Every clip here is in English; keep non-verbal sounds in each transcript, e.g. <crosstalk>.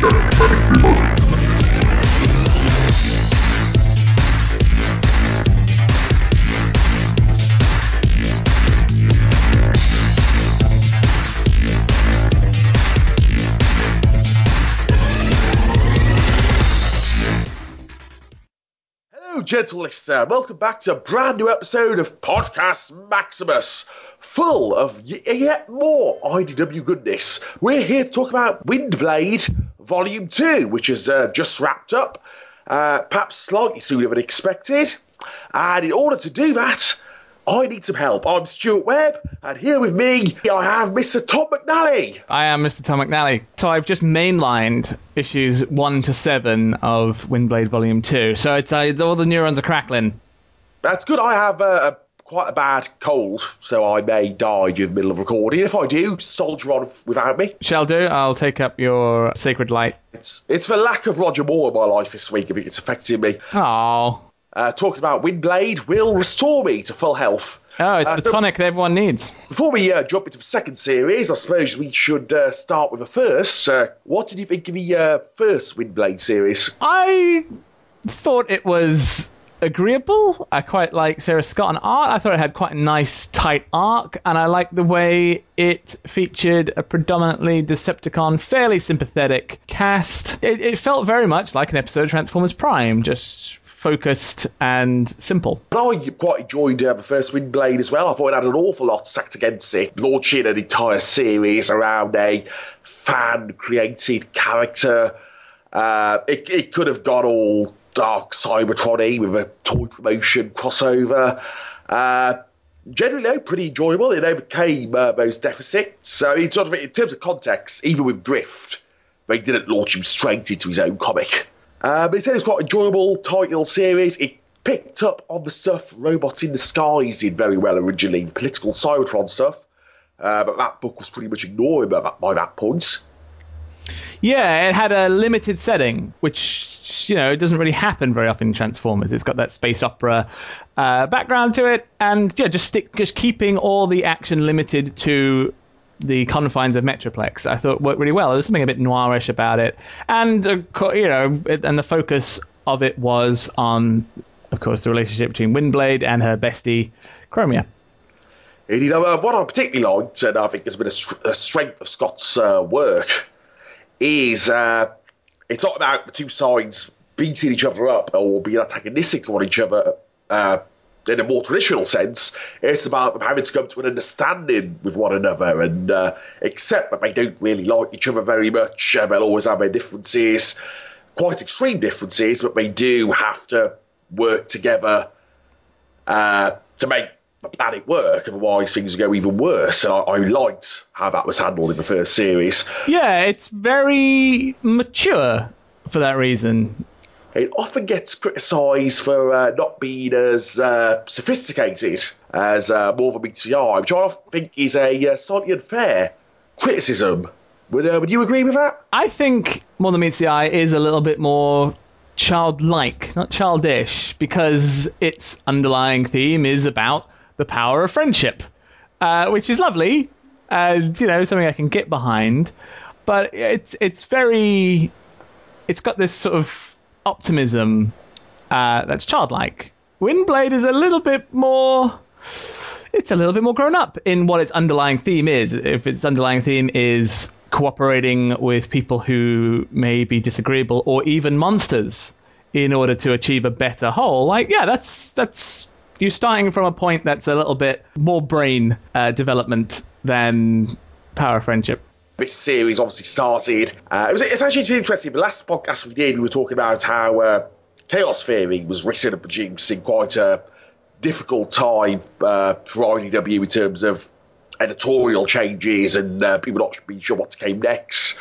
Hello, gentle listener. Welcome back to a brand new episode of Podcast Maximus, full of yet more IDW goodness. We're here to talk about Windblade Volume 2, which has uh, just wrapped up, uh, perhaps slightly sooner than expected. And in order to do that, I need some help. I'm Stuart Webb, and here with me, I have Mr. Tom McNally. I am Mr. Tom McNally. So I've just mainlined issues 1 to 7 of Windblade Volume 2. So it's, uh, it's all the neurons are crackling. That's good. I have uh, a, quite a bad cold, so I may die during the middle of recording. If I do, soldier on without me. Shall do. I'll take up your sacred light. It's it's for lack of Roger Moore in my life this week. It's affecting me. Oh. Uh, talking about Windblade will restore me to full health. Oh, it's Uh, the so- tonic that everyone needs. Before we uh, jump into the second series, I suppose we should uh, start with the first. Uh, what did you think of the uh, first Windblade series? I thought it was agreeable. I quite like Sarah Scott on art. I thought it had quite a nice, tight arc, and I liked the way it featured a predominantly Decepticon, fairly sympathetic cast. It, it felt very much like an episode of Transformers Prime, just focused and simple. But I quite enjoyed uh, the first Windblade as well. I thought it had an awful lot stacked against it, launching an entire series around a fan-created character. Uh, it, it could have got all dark Cybertron with a toy promotion crossover. Uh, generally, though, pretty enjoyable. It overcame uh, those deficits. So, in, sort of, in terms of context, even with Drift, they didn't launch him straight into his own comic. Uh, but it said it was quite enjoyable title series. It picked up on the stuff Robots in Disguise did very well originally, political Cybertron stuff. Uh, but that book was pretty much ignored by that, by that point. Yeah, it had a limited setting, which you know doesn't really happen very often in Transformers. It's got that space opera uh, background to it, and yeah, just stick, just keeping all the action limited to the confines of Metroplex. I thought worked really well. There was something a bit noirish about it, and uh, you know, it, and the focus of it was on, of course, the relationship between Windblade and her bestie Chromia. Know, uh, what I particularly liked, and I think has been a, a strength of Scott's uh, work, is uh, it's not about the two sides beating each other up or being antagonistic toward each other uh, in a more traditional sense. It's about them having to come to an understanding with one another and uh, accept that they don't really like each other very much. Uh, they'll always have their differences, quite extreme differences, but they do have to work together uh, to make the planet work. Otherwise, things would go even worse. And I, I liked how that was handled in the first series. Yeah, it's very mature for that reason. It often gets criticised for uh, not being as uh, sophisticated as uh, Marvel meets the Eye, which I think is a uh, slightly unfair criticism. Would, uh, would you agree with that? I think More Than Meets the Eye is a little bit more childlike, not childish, because its underlying theme is about the power of friendship, uh, which is lovely, and you know something I can get behind. But it's it's very, it's got this sort of optimism uh, that's childlike. Windblade is a little bit more. It's a little bit more grown up in what its underlying theme is. If its underlying theme is cooperating with people who may be disagreeable or even monsters in order to achieve a better whole, like yeah, that's that's you're starting from a point that's a little bit more brain uh, development than power friendship. this series obviously started. Uh, it was, it's actually interesting. The last podcast we did, we were talking about how uh, Chaos Theory was written and produced in quite a difficult time uh, for IDW in terms of editorial changes and uh, people not being sure what came next.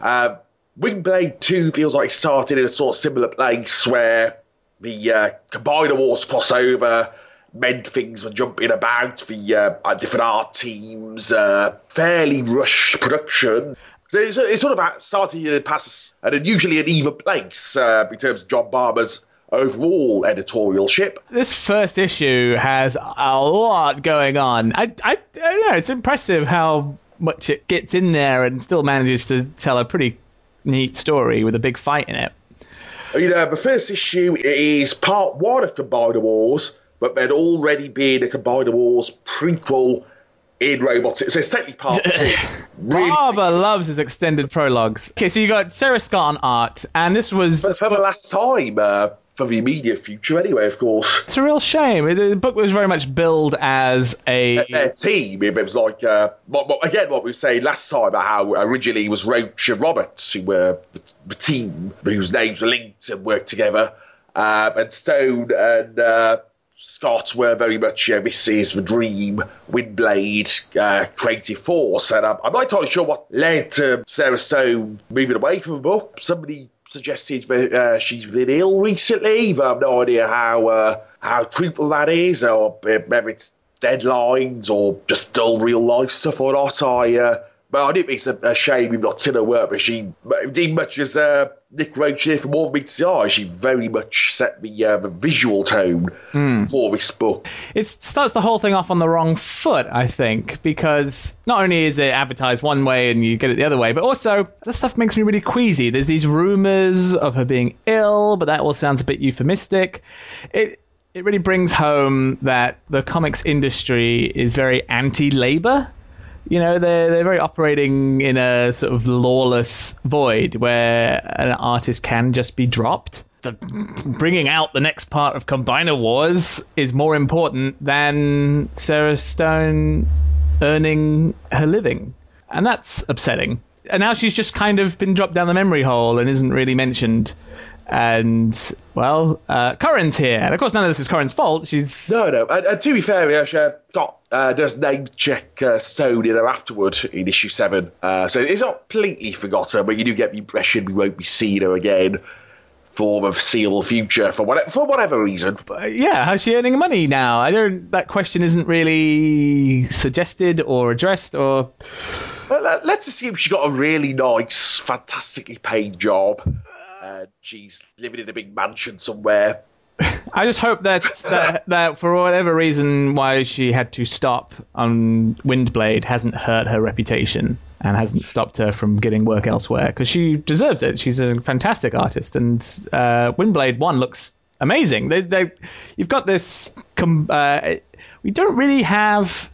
Um, Windblade 2 feels like it started in a sort of similar place where the uh, Combiner Wars crossover meant things were jumping about the uh, uh, different art teams, uh, fairly rushed production. So it's, it's sort of starting a usually an even place uh, in terms of John Barber's overall editorialship. this first issue has a lot going on. I, I, I don't know. It's impressive how much it gets in there and still manages to tell a pretty neat story with a big fight in it. You know, the first issue is part one of Combiner Wars, but there'd already been a Combiner Wars prequel in robotics. So it's technically part two. <laughs> Really, Barber loves his extended prologues. Okay, so you got Sarah Scott on art, and this was that's for the last time uh, for the immediate future, anyway. Of course, it's a real shame. The book was very much billed as a their team. It was like uh, again what we were saying last time about how originally it was Roche and Roberts who were the, team whose names were linked and worked together, um, and Stone and. Uh, Scott were very much uh, this is the dream Windblade uh, creative force, and I'm, I'm not entirely sure what led to Sarah Stone moving away from the book. Somebody suggested that uh, she's been ill recently, I've no idea how uh, how truthful that is, or whether it's deadlines or just dull real life stuff or not. I uh, well, I think it's a, a shame we've not seen her work, but she, indeed, much as uh, Nick Roche here from More Meets the Eye, she very much set the, uh, the visual tone for this book. it starts the whole thing off on the wrong foot, I think, because not only is it advertised one way and you get it the other way, but also this stuff makes me really queasy. There's these rumors of her being ill, but that all sounds a bit euphemistic. It it really brings home that the comics industry is very anti-labor. You know, they're they're very operating in a sort of lawless void where an artist can just be dropped. The, bringing out the next part of Combiner Wars is more important than Sarah Stone earning her living, and that's upsetting. And now she's just kind of been dropped down the memory hole and isn't really mentioned. And well, uh, Corin's here, and of course none of this is Corin's fault. She's No, no. And, and to be fair, uh, Scott uh, does name check uh, Stone in her afterward in issue seven, uh, so it's not completely forgotten, but you do get the impression we won't be seeing her again Form of seal future for whatever, for whatever reason. yeah, how's she earning money now? I don't. That question isn't really suggested or addressed or. Well, let- let's assume she got a really nice, fantastically paid job. She's living in a big mansion somewhere. I just hope that that for whatever reason why she had to stop on Windblade hasn't hurt her reputation and hasn't stopped her from getting work elsewhere because she deserves it. She's a fantastic artist, and uh, Windblade One looks amazing. They, they, you've got this. Com- uh, we don't really have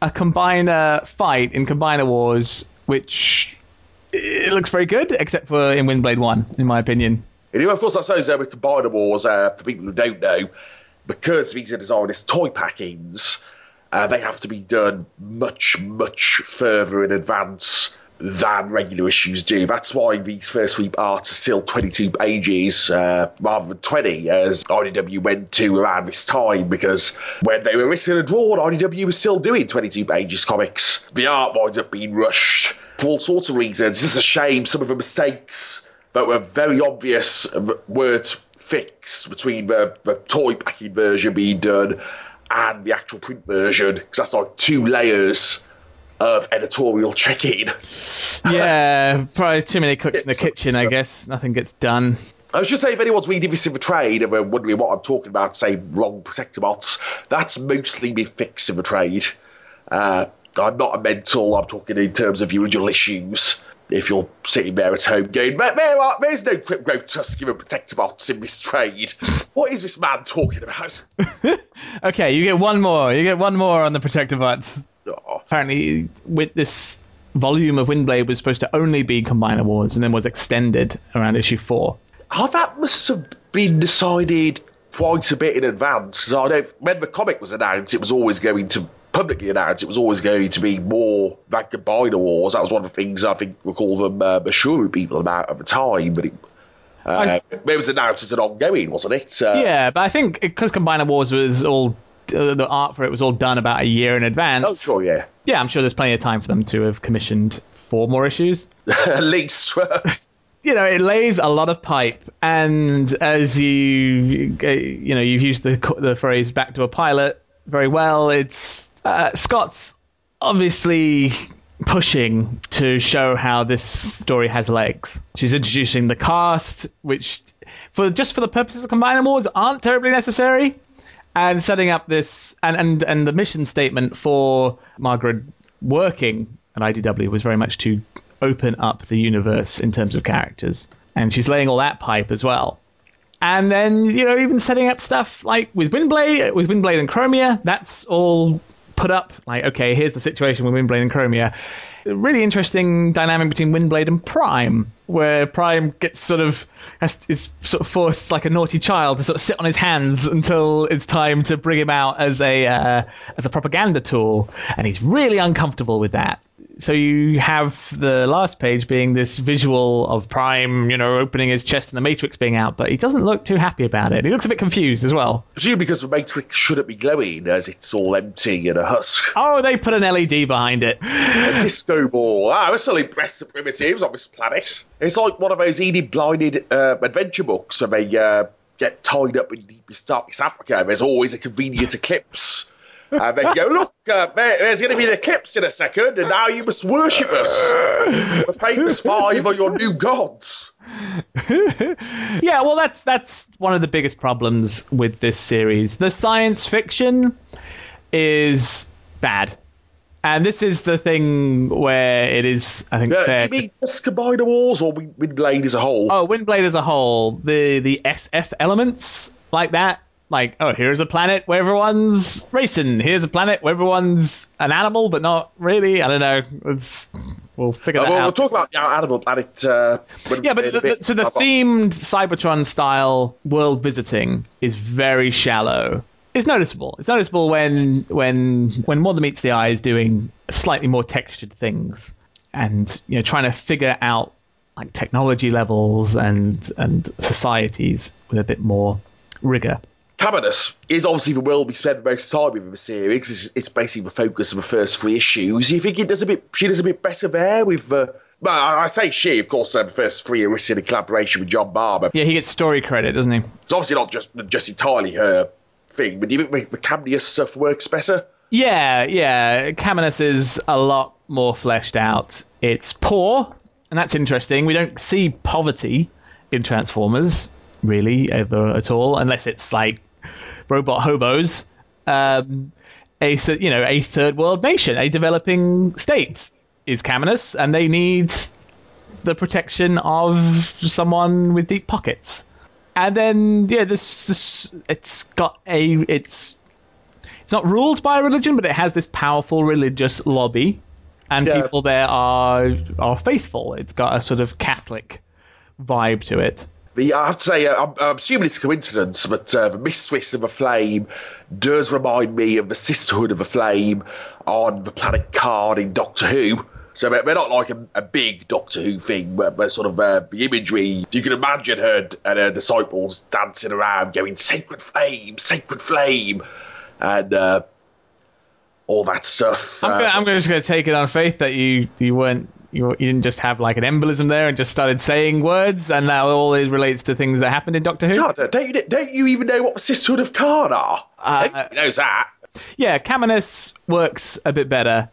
a combiner fight in Combiner Wars, which it looks very good, except for in Windblade One, in my opinion. And of course, I suppose uh, with Combiner Wars, uh, for people who don't know, because these are designed as toy packings, uh, they have to be done much, much further in advance than regular issues do. That's why these first week arts are still 22 pages uh, rather than 20, as IDW went to around this time, because when they were written and drawn, IDW was still doing 22 pages comics. The art winds up being rushed for all sorts of reasons. It's a shame some of the mistakes that were very obvious weren't fixed between the, the toy packing version being done and the actual print version, because that's like two layers of editorial checking. Yeah, <laughs> probably too many cooks in the kitchen, I guess. Nothing gets done. I was just saying, if anyone's reading this in the trade and we're wondering what I'm talking about, say wrong protector bots, that's mostly me fixed in the trade. Uh, I'm not a mental, I'm talking in terms of original issues. If you're sitting there at home going, there, there are, there's no Crypto Tuscular protector bots in this trade. What is this man talking about? <laughs> Okay, you get one more. You get one more on the protector bots. Oh, Apparently, with this volume of Windblade was supposed to only be Combiner Wars and then was extended around issue four. Oh, that must have been decided quite a bit in advance. 'cause I know when the comic was announced, it was always going to publicly announced it was always going to be more like Combiner Wars. That was one of the things I think recall them uh, assuring people about at the time. But it, uh, it was announced as an ongoing, wasn't it? Uh, Yeah, but I think because Combiner Wars was all uh, the art for it was all done about a year in advance. Oh, sure, yeah. Yeah, I'm sure there's plenty of time for them to have commissioned four more issues. <laughs> At least. <laughs> you know, it lays a lot of pipe, and as you, uh, you know, you've used the the phrase "back to a pilot" very well. It's uh, Scott's obviously pushing to show how this story has legs. She's introducing the cast, which, for just for the purposes of Combiner Wars, aren't terribly necessary, and setting up this and and and the mission statement for Mairghread working at IDW was very much to open up the universe in terms of characters. And she's laying all that pipe as well. And then, you know, even setting up stuff like with Windblade, with Windblade and Chromia, that's all put up. Like, okay, here's the situation with Windblade and Chromia. Really interesting dynamic between Windblade and Prime, where Prime gets sort of has, is sort of forced like a naughty child to sort of sit on his hands until it's time to bring him out as a uh, as a propaganda tool, and he's really uncomfortable with that so you have the last page being this visual of Prime, you know, opening his chest and the Matrix being out, but he doesn't look too happy about it. He looks a bit confused as well. Presumably because the Matrix shouldn't be glowing as it's all empty and a husk. <laughs> Oh, they put an LED behind it. a disco ball. Ah, we're still impressed with primitives on this planet. It's like one of those Enid Blyton uh, adventure books where they uh, get tied up in deepest darkest Africa. There's always a convenient eclipse. And they go, look, uh, there's going to be an eclipse in a second, and now you must worship us. The famous five are your new gods. <laughs> yeah, well, that's that's one of the biggest problems with this series. The science fiction is bad. And this is the thing where it is, I think, yeah, fair. You mean just Combiner Wars or Windblade as a whole? Oh, Windblade as a whole. The the SF elements like that like, oh, here's a planet where everyone's racing. Here's a planet where everyone's an animal, but not really. I don't know. It's, we'll figure uh, that well, out. We'll talk about yeah, animal planet. Uh, yeah, but the, the, so the themed Cybertron style world visiting is very shallow. It's noticeable. It's noticeable when when when More Than Meets the Eye is doing slightly more textured things and you know trying to figure out like technology levels and and societies with a bit more rigor. Caminus is obviously the world we spend the most time with in the series. It's, it's, basically the focus of the first three issues. You think it does a bit? She does a bit better there with. Uh, well, I say she, of course. Uh, the first three are written in collaboration with John Barber. Yeah, he gets story credit, doesn't he? It's obviously not just just entirely her thing, but do you think the Caminus stuff works better? Yeah, yeah. Caminus is a lot more fleshed out. It's poor, and that's interesting. We don't see poverty in Transformers really ever at all, unless it's like <laughs> robot hobos, um, a you know a third world nation, a developing state is Caminus, and they need the protection of someone with deep pockets. And then yeah, this, this it's got a it's it's not ruled by a religion, but it has this powerful religious lobby, and yeah. people there are are faithful. It's got a sort of Catholic vibe to it. The, I have to say, uh, I'm, I'm, assuming it's a coincidence, but uh, the Mistress of a Flame does remind me of the Sisterhood of the Flame on the planet Karn in Doctor Who. So they're not like a, a big Doctor Who thing, but, but sort of uh, the imagery. You can imagine her and her disciples dancing around, going "Sacred Flame, Sacred Flame," and uh, all that stuff. I'm, gonna, uh, I'm just going to take it on faith that you you weren't you, you didn't just have like an embolism there and just started saying words, and now all it relates to things that happened in Doctor Who. God, don't you, don't you even know what the Sisterhood of Karn are? Uh, Everybody knows that. Yeah, Caminus works a bit better,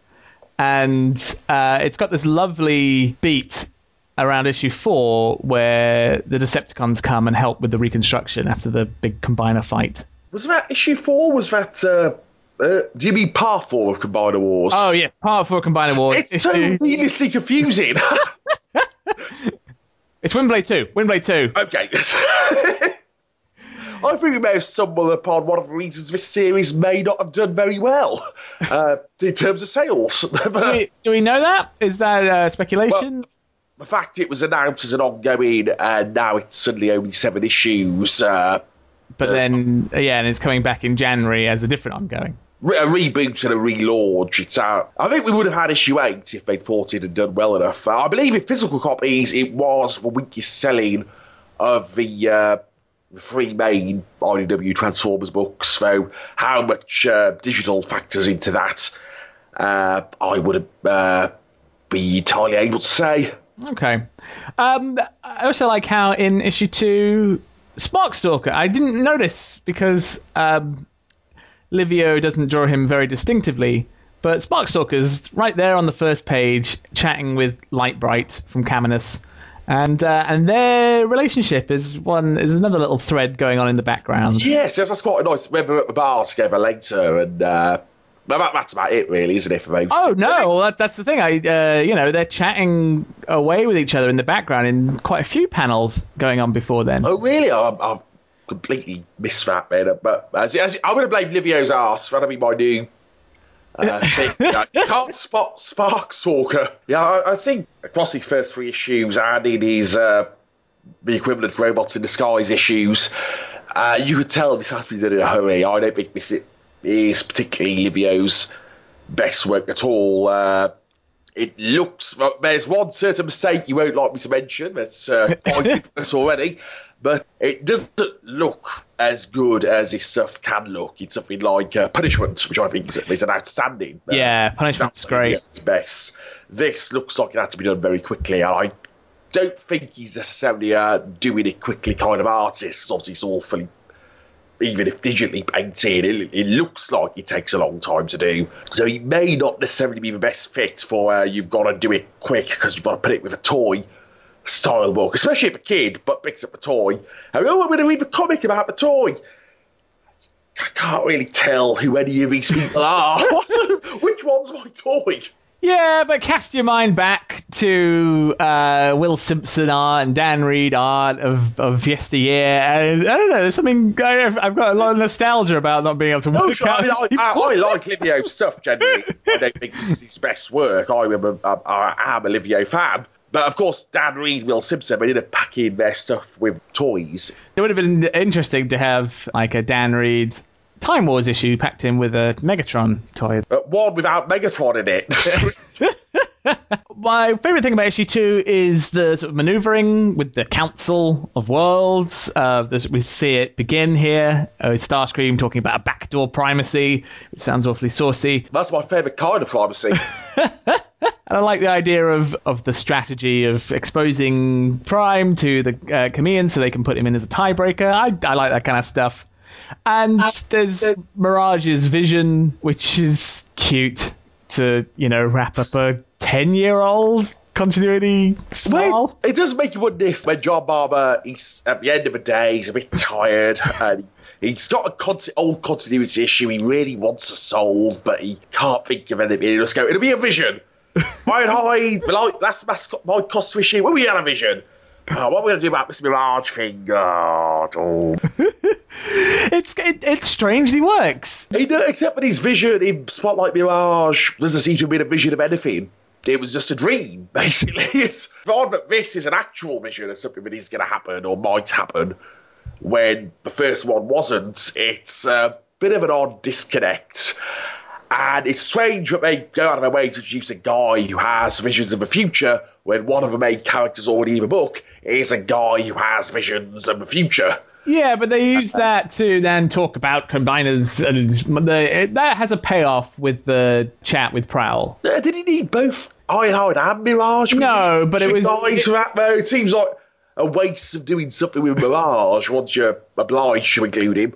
and uh, it's got this lovely beat around issue four where the Decepticons come and help with the reconstruction after the big combiner fight. Was that issue four? Was that uh, uh, do you mean part four of Combiner Wars? Oh yes, part four of Combiner Wars. It's so <laughs> needlessly confusing. <laughs> it's Windblade two. Windblade two. Okay. <laughs> I think we may have stumbled upon one of the reasons this series may not have done very well uh, in terms of sales. do, we, do, we, know that? Is that uh, speculation? Well, the fact it was announced as an ongoing and now it's suddenly only seven issues. Uh, but then, yeah, and it's coming back in January as a different ongoing a reboot and a relaunch. It's out. I think we would have had issue eight if they'd thought it had done well enough. Uh, I believe in physical copies, it was the weakest selling of the uh, three main IDW Transformers books. So how much uh, digital factors into that, uh, I would uh, be entirely able to say. Okay. Um, I also like how in issue two, Sparkstalker, I didn't notice because. Um, Livio doesn't draw him very distinctively, but Sparkstalker's right there on the first page, chatting with Lightbright from Caminus, and uh, and their relationship is one is another little thread going on in the background. Yes, that's quite nice. Remember at the bar together later, and uh, that, that's about it, really, isn't it, for me? Oh no, that, that's the thing. I, uh, you know, they're chatting away with each other in the background in quite a few panels going on before then. Oh, really? I've, I've completely missed that, man. But as, as, I'm going to blame Livio's ass. That'll be my new uh, <laughs> thing. Can't spot Spark Stalker. Yeah, I, I, think across these first three issues and in his uh, the equivalent robots in disguise issues, uh, you could tell this has to be done in a hurry. I don't think this is particularly Livio's best work at all. Uh, it looks there's one certain mistake you won't like me to mention that's uh, already, but it doesn't look as good as this stuff can look. It's something like uh, Punishment, which I think is, is an outstanding. Uh, yeah, Punishment's great. It's best. This looks like it had to be done very quickly, and I don't think he's necessarily a doing it quickly kind of artist. Because obviously, it's awfully even if digitally painted, it, it, looks like it takes a long time to do. So it may not necessarily be the best fit for uh, you've got to do it quick because you've got to put it with a toy style book, especially if a kid but picks up a toy. And, oh, I'm going to read the comic about the toy. I can't really tell who any of these people are. <laughs> Which one's my toy? Yeah, but cast your mind back to uh, Will Simpson art and Dan Reed art of, of yesteryear, and I don't know, there's something I've got a lot of nostalgia about not being able to work sure. I, mean, I, <laughs> I, I like Livio's stuff generally. I don't think this is his best work. I am a, I am a Livio fan. But of course, Dan Reed, Will Simpson, they didn't pack in their stuff with toys. It would have been interesting to have like a Dan Reed Time Wars issue packed in with a Megatron toy. But one without Megatron in it. <laughs> <laughs> <laughs> My favourite thing about issue two is the sort of manoeuvring with the Council of Worlds. Uh, we see it begin here uh, with Starscream talking about a backdoor primacy, which sounds awfully saucy. That's my favourite kind of primacy. <laughs> <laughs> And I like the idea of, of the strategy of exposing Prime to the uh, Chameleon so they can put him in as a tiebreaker. I, I like that kind of stuff. And uh, there's Mirage's vision, which is cute to, you know, wrap up a 10 year old continuity style. It does make you wonder if when John Barber, he's at the end of the day, he's a bit tired <laughs> and he's got a con- old continuity issue he really wants to solve, but he can't think of anything. He'll just go, it'll be a vision. Right, hi, like, that's my cost issue. When we had a vision. Oh, what are we going to do about this Mirage thing? Oh. it's it, it strangely works. He, except with his vision in Spotlight Mirage doesn't seem to have been a vision of anything. It was just a dream, <laughs> basically. It's odd that this is an actual vision of something that is going to happen or might happen when the first one wasn't. It's a bit of an odd disconnect. And it's strange that they go out of their way to introduce a guy who has visions of the future when one of the main characters already in the book is a guy who has visions of the future. Yeah, but they use that to then talk about combiners, and the, that has a payoff with the chat with Prowl. Uh, did he need both Ironhide and Mirage? No, but it was. Guys that, though? It seems like a waste of doing something with Mirage once you're obliged to include him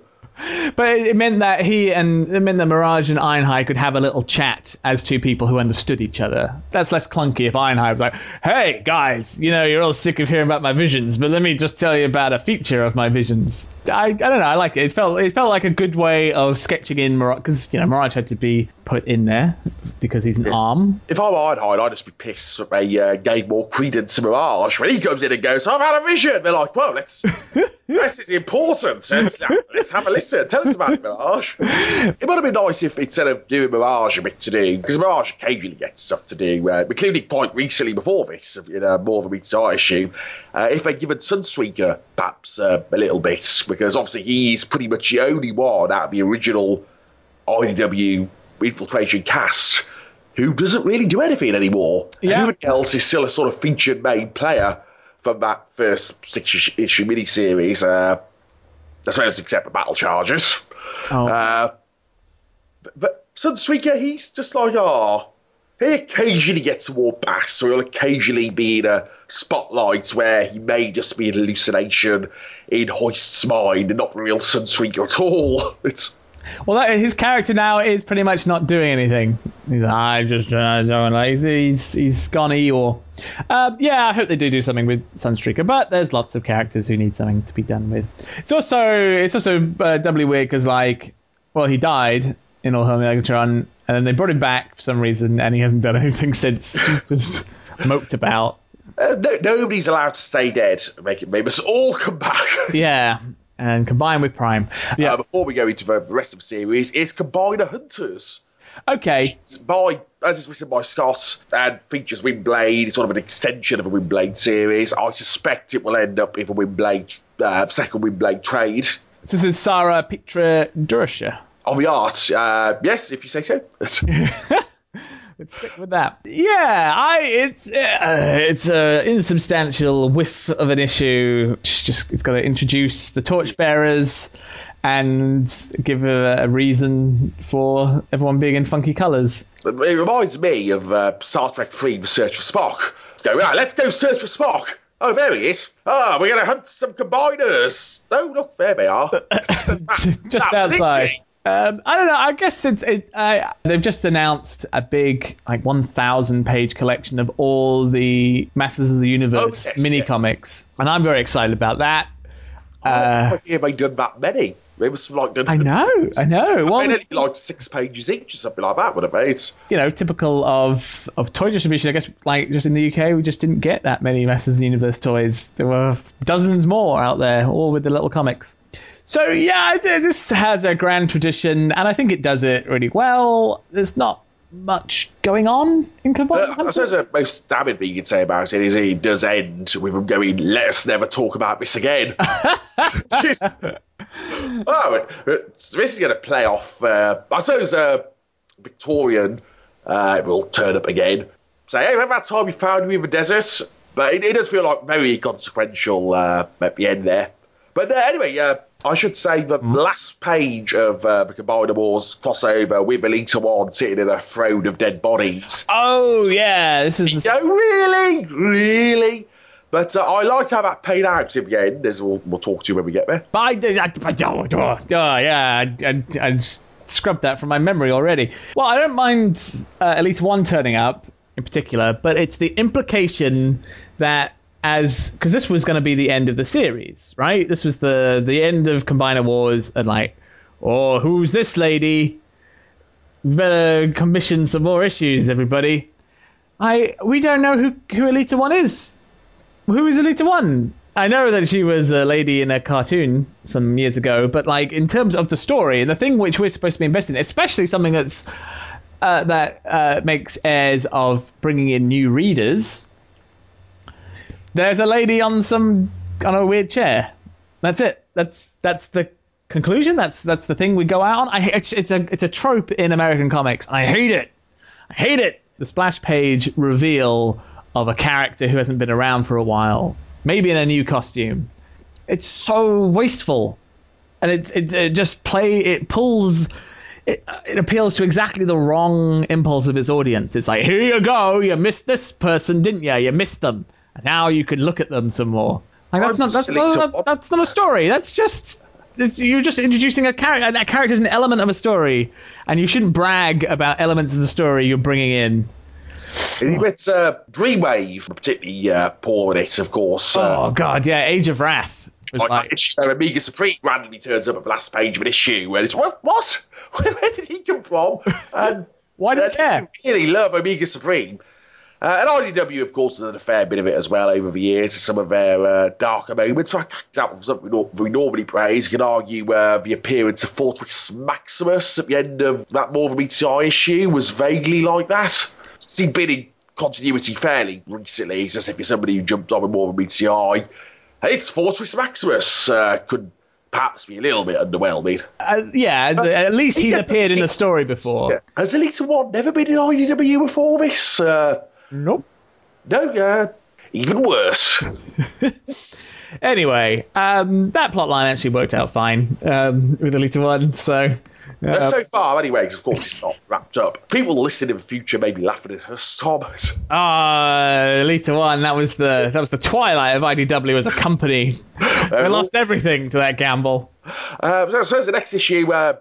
but it meant that he and it meant that Mirage and Ironhide could have a little chat as two people who understood each other. That's less clunky if Ironhide was like, "Hey guys, you know you're all sick of hearing about my visions, but let me just tell you about a feature of my visions." I, I don't know. I like it. It felt it felt like a good way of sketching in Mirage because you know Mirage had to be put in there because he's an yeah. arm. If I were Ironhide, I'd just be pissed that they uh, gave more credence to Mirage when he comes in and goes, "I've had a vision." They're like, "Well, let's <laughs> this is important. Let's, let's have a listen. Tell us about Mirage. It would have been nice if instead of doing Mirage a bit to do, because Mirage occasionally gets stuff to do, uh, including quite recently before this, in a more of a mid-star issue, uh, if they'd given Sunstreaker perhaps uh, a little bit, because obviously he's pretty much the only one out of the original IDW infiltration cast who doesn't really do anything anymore. Yeah. Everybody else is still a sort of featured main player from that first six issue miniseries, uh, I suppose except for Battle charges. Oh. Uh, but, but Sunstreaker, he's just like, oh, he occasionally gets a war pass, or he'll occasionally be in a spotlight where he may just be an hallucination in Hoist's mind and not real Sunstreaker at all. <laughs> It's well, that, his character now is pretty much not doing anything. He's like, I just uh, don't know. He's, he's, he's gone Eeyore. Um, yeah, I hope they do do something with Sunstreaker, but there's lots of characters who need something to be done with. It's also it's also uh, doubly weird because like, well, he died, in All Hail Megatron, and then they brought him back for some reason, and he hasn't done <laughs> anything since. He's just <laughs> moped about. Uh, no, nobody's allowed to stay dead. Make it. They must all come back. Yeah, and combine with Prime. Yeah. Uh, before we go into the rest of the series, is Combiner Hunters. Okay. By as it's written by Scott and features Windblade, it's sort of an extension of a Windblade series. I suspect it will end up in a Windblade uh, second Windblade trade. So this is Sarah Petra Durasha. On the art, uh, yes, if you say so. <laughs> <laughs> Let's stick with that. Yeah, I it's uh, it's a insubstantial whiff of an issue. It's just it's got to introduce the torchbearers and give a, a reason for everyone being in funky colours. it reminds me of uh, Star Trek 3 The Search for Spock. Let's go, right, let's go search for Spock. Oh, there he is. Ah, we're going to hunt some combiners. Oh, look, there they are. <laughs> just That outside. thingy. Um, I don't know. I guess it's it. Uh, they've just announced a big, like, one thousand page collection of all the Masters of the Universe Oh, yes, mini yeah. comics, and I'm very excited about that. I Uh, they've done that many. They must have like done. I know, I know. Well, Well, like six pages each or something like that, would have made. you know, typical of of toy distribution. I guess, like, just in the UK, we just didn't get that many Masters of the Universe toys. There were dozens more out there, all with the little comics. So yeah, this has a grand tradition, and I think it does it really well. There's not much going on in Combined Uh, I suppose the most damning thing you can say about it is it does end with him going, "Let us never talk about this again." <laughs> Oh, this is going to play off. Uh, I suppose uh, Victorion uh, will turn up again. Say, "Hey, remember that time we found you in the desert?" But it, it does feel like very consequential uh, at the end there. But uh, anyway, uh, I should say the last page of uh, the Combiner Wars crossover with Elita One sitting in a throne of dead bodies. oh yeah, this is the No, really, really. But uh, I liked how that paid out in the end, as we'll, we'll talk to you when we get there. But I. I, I, oh, oh, yeah, I scrubbed that from my memory already. Well, I don't mind uh, Elita One turning up in particular, but it's the implication that as because this was going to be the end of the series, right? This was the the end of Combiner Wars, and like, oh, who's this lady? We better commission some more issues, everybody. I we don't know who who Elita One is who is Elita One? I know that she was a lady in a cartoon some years ago, but like in terms of the story and the thing which we're supposed to be invested in, especially something that's uh, that uh, makes airs of bringing in new readers. There's a lady on some on a weird chair. That's it. That's that's the conclusion. That's that's the thing we go out on. I it's, it's a it's a trope in American comics. I hate it. I hate it. The splash page reveal of a character who hasn't been around for a while, maybe in a new costume. It's so wasteful, and it it, just play it pulls. It, it appeals to exactly the wrong impulse of its audience. It's like, here you go, you missed this person, didn't you? You missed them, now you can look at them some more. Like that's I'm not that's not, to- that's not a story. That's just you're just introducing a character, and that character is an element of a story, and you shouldn't brag about elements of the story you're bringing in. And with uh, Dreamwave, particularly uh, poor in it, of course. Uh, Oh god, yeah, Age of Wrath was like, like, issue, Omega Supreme randomly turns up at the last page of an issue, and it's what? What? Where, <laughs> where did he come from? And <laughs> Why do you uh, care? Really love Omega Supreme. Uh, and IDW, of course, has done a fair bit of it as well over the years. Some of their uh, darker moments. For example, something we nor- we normally praise, you can argue uh, the appearance of Fortress Maximus at the end of that More Than Meets the Eye issue was vaguely like that. It's been in continuity fairly recently. It's just if you're somebody who jumped on with More Than Meets the Eye. It's Fortress Maximus. Uh, could perhaps be a little bit underwhelming. uh, yeah, as- at least he's yeah, appeared in the story before. Yeah. Has Elita One never been in IDW before this? Uh, Nope. no, uh, even worse. <laughs> Anyway, um, that plot line actually worked out fine um, with Elita One, so Uh, uh, so far, anyway, 'cause of course it's not wrapped up. People listening in the future may be laughing at us, Tom. ah, Elita One. That was the that was the twilight of IDW as a company. <laughs> they lost everything to that gamble. Uh, so, so the next issue uh,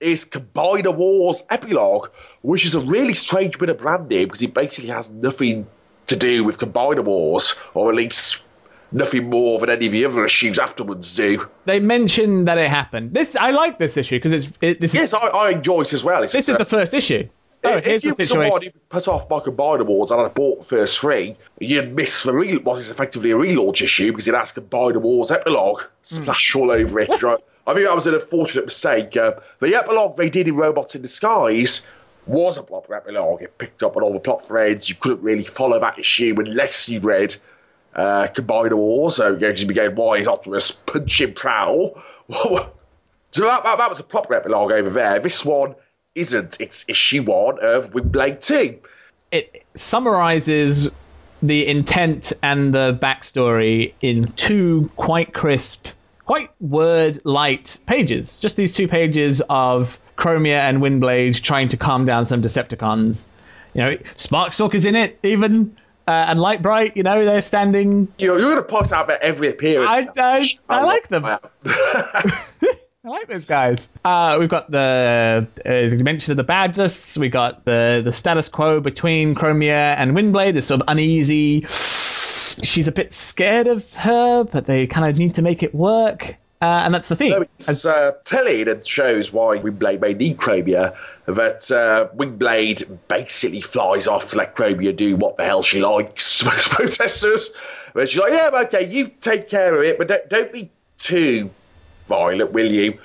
is Combiner Wars Epilogue, which is a really strange bit of branding because it basically has nothing to do with Combiner Wars, or at least nothing more than any of the other issues afterwards do. They mention that it happened. This I like this issue because it's it, this is Yes, I, I enjoy it as well. It's this is the first issue. Oh, if here's you the situation. put off my Combiner Wars and I bought the first three, you'd miss the re- what is effectively a relaunch issue because it has Combiner Wars epilogue hmm. splash all over it. <laughs> right? I think that was an unfortunate mistake. Uh, the epilogue they did in Robots in Disguise was a proper epilogue. It picked up on all the plot threads. You couldn't really follow that issue unless you read uh, Combiner Wars. So because you why is Optimus punching Prowl? <laughs> so that, that, that was a proper epilogue over there. This one isn't. It's issue one of Windblade 2. it summarizes the intent and the backstory in two quite crisp, quite word light pages. Just these two pages of Chromia and Windblade trying to calm down some Decepticons. You know, Sparkstalker's in it, even. Uh, and Lightbright, you know, they're standing. You're, you're going to point out about every appearance. I- I- I like them. <laughs> I like those guys. Uh, we've got the uh, mention of the badge lists. We got the the status quo between Chromia and Windblade. This sort of uneasy. She's a bit scared of her, but they kind of need to make it work. Uh, and that's the thing. No, it's uh, telling and shows why Windblade may need Chromia. That uh, Windblade basically flies off, let Chromia do what the hell she likes. <laughs> Most protesters, but she's like, "Yeah, okay, you take care of it, but don't, don't be too violent, will you?"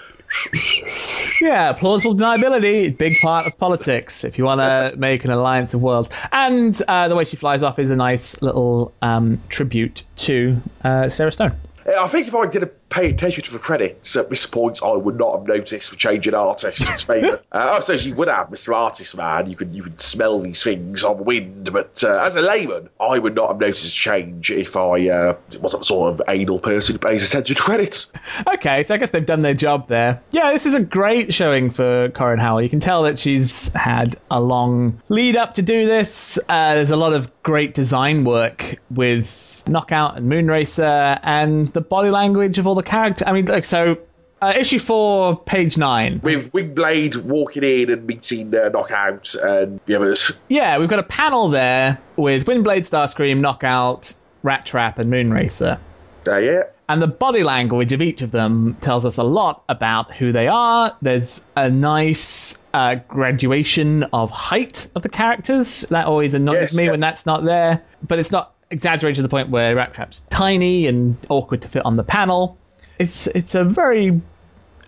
Yeah, plausible deniability, big part of politics. If you want to <laughs> make an alliance of worlds, and uh, the way she flies off is a nice little um, tribute to uh, Sarah Stone. I think if I didn't pay attention to the credits at this point, I would not have noticed for changing artist. It's famous. <laughs> uh, I suppose you would have, Mr. Artist Man. You could you could smell these things on the wind, but uh, as a layman, I would not have noticed a change if I uh, wasn't sort of anal person who pays attention to credits. <laughs> Okay, so I guess they've done their job there. Yeah, this is a great showing for Corin Howell. You can tell that she's had a long lead up to do this. Uh, there's a lot of great design work with Knockout and Moonracer and the body language of all the characters. I mean, like, so uh, issue four, page nine. With Windblade walking in and meeting uh, Knockout and the others. Yeah, we've got a panel there with Windblade, Starscream, Knockout, Rat Trap, and Moonracer. Uh, yeah. And the body language of each of them tells us a lot about who they are. There's a nice uh, graduation of height of the characters. That always annoys Yes, me yeah. when that's not there. But it's not exaggerated to the point where Rat Trap's tiny and awkward to fit on the panel. It's it's a very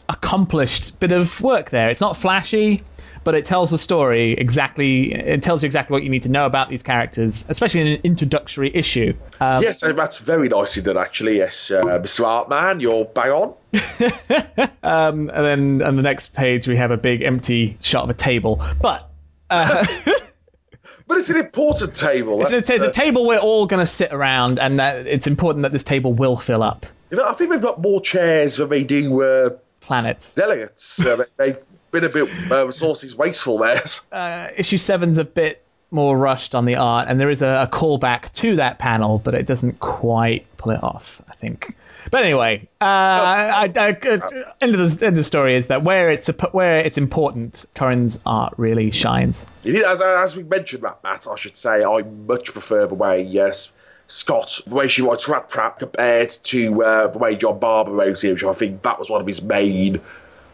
accomplished bit of work there. It's not flashy, but it tells the story exactly. It tells you exactly what you need to know about these characters, especially in an introductory issue. Um, yes, that's very nicely done, actually. Yes, uh, Mr. Artman, you're bang on. <laughs> Um, and then on the next page we have a big empty shot of a table. But uh, <laughs> But it's an important table. it's, That's, it's a uh, table we're all going to sit around, and that it's important that this table will fill up I think they've got more chairs than they do uh, planets. delegates. Uh, they- <laughs> they've been a bit uh, resources wasteful there. Uh, issue seven's a bit more rushed on the art, and there is a, a callback to that panel, but it doesn't quite pull it off. I think. But anyway, uh, I, I, uh, end of the end of the story is that where it's where it's important, Corin's art really shines. As, as we mentioned, Matt, Matt, I should say, I much prefer the way, yes, Scott, the way she writes Rat Trap compared to uh, the way John Barber wrote it, which I think that was one of his main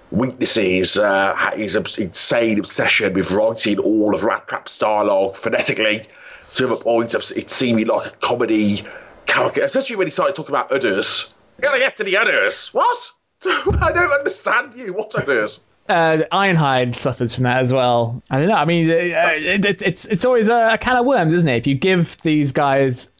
weaknesses, uh, his insane obsession with writing all of Rat Trap's dialogue phonetically to the point of it seeming like a comedy character, especially when he started talking about udders. Gotta get to the udders. What? <laughs> I don't understand you. What udders? uh, Ironhide suffers from that as well. I don't know. I mean, uh, it, it's it's it's always a, a can of worms, isn't it? If you give these guys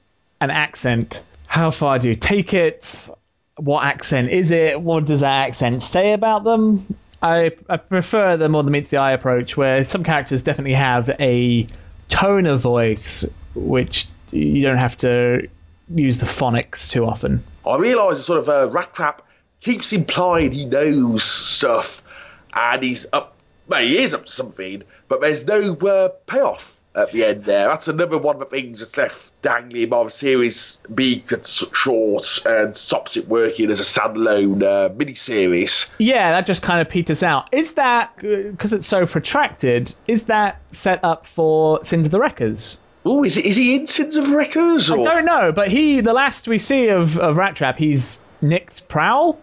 an accent, how far do you take it? What accent is it? What does that accent say about them? I, I prefer the more than meets the eye approach, where some characters definitely have a tone of voice which you don't have to use the phonics too often. I realise that sort of uh, Rat Trap keeps implying he knows stuff and he's up, well, he is up to something, but there's no uh, payoff at the end there. That's another one of the things that's left dangling by the series being short and stops it working as a standalone uh, miniseries. Yeah, that just kind of peters out. Is that because it's so protracted? Is that set up for Sins of the Wreckers? Oh, is, it, is he in Sins of Wreckers? Or? I don't know, but he, the last we see of, of Rat Trap, he's nicked Prowl.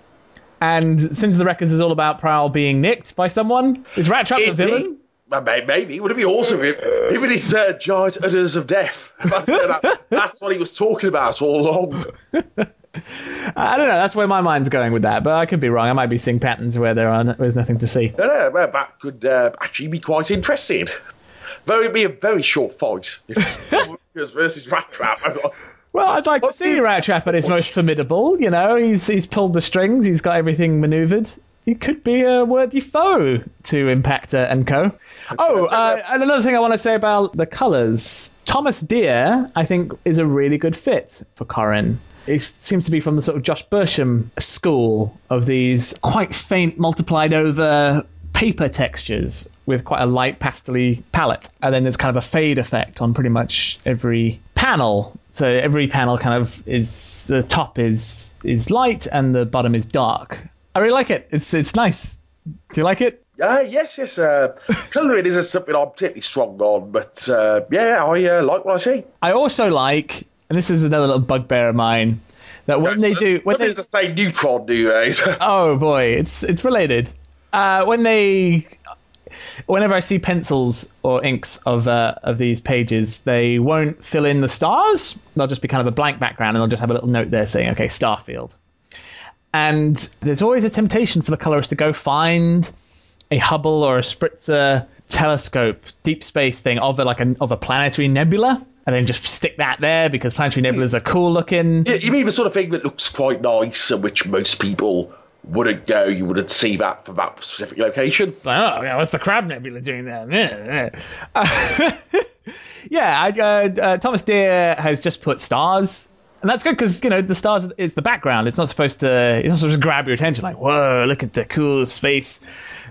And Sins of the Wreckers is all about Prowl being nicked by someone, is Rat Trap the villain? Maybe. Would it be awesome if him and his uh, giant udders of death? <laughs> That, that's what he was talking about all along. <laughs> I don't know. That's where my mind's going with that, but I could be wrong. I might be seeing patterns where there are there's nothing to see. No, no, well, that could uh, actually be quite interesting. Though it'd be a very short fight <laughs> versus Rat Trap. Well, I'd like to see Rat Trap at his most formidable. You know, he's he's pulled the strings, he's got everything manoeuvred. He could be a worthy foe to Impactor and Co. Oh, uh, and another thing I want to say about the colours. Thomas Deer, I think, is a really good fit for Corin. He seems to be from the sort of Josh Burcham school of these quite faint, multiplied over paper textures with quite a light pastely palette. And then there's kind of a fade effect on pretty much every panel. So every panel kind of is the top is is light and the bottom is dark. I really like it. It's it's nice. Do you like it? Uh, yes, yes. Uh, <laughs> colouring isn't something I'm particularly strong on, but uh, yeah, I uh, like what I see. I also like, and this is another little bugbear of mine, that when they do when they to say neutron, do they? <laughs> oh boy, it's it's related. Uh, when they, whenever I see pencils or inks of uh, of these pages, they won't fill in the stars. They'll just be kind of a blank background, and they'll just have a little note there saying, "Okay, Starfield." And there's always a temptation for the colorist to go find a Hubble or a Spitzer telescope, deep space thing of a, like a, of a planetary nebula, and then just stick that there because planetary nebulas are cool looking. Yeah, you mean the sort of thing that looks quite nice and which most people wouldn't go, you wouldn't see that for that specific location. It's like, oh, yeah, what's the Crab Nebula doing there? Yeah, yeah <laughs> I, uh, uh, Thomas Deer has just put stars and that's good because you know the stars is the background. It's not supposed to. It's not supposed to grab your attention. Like, whoa, look at the cool space.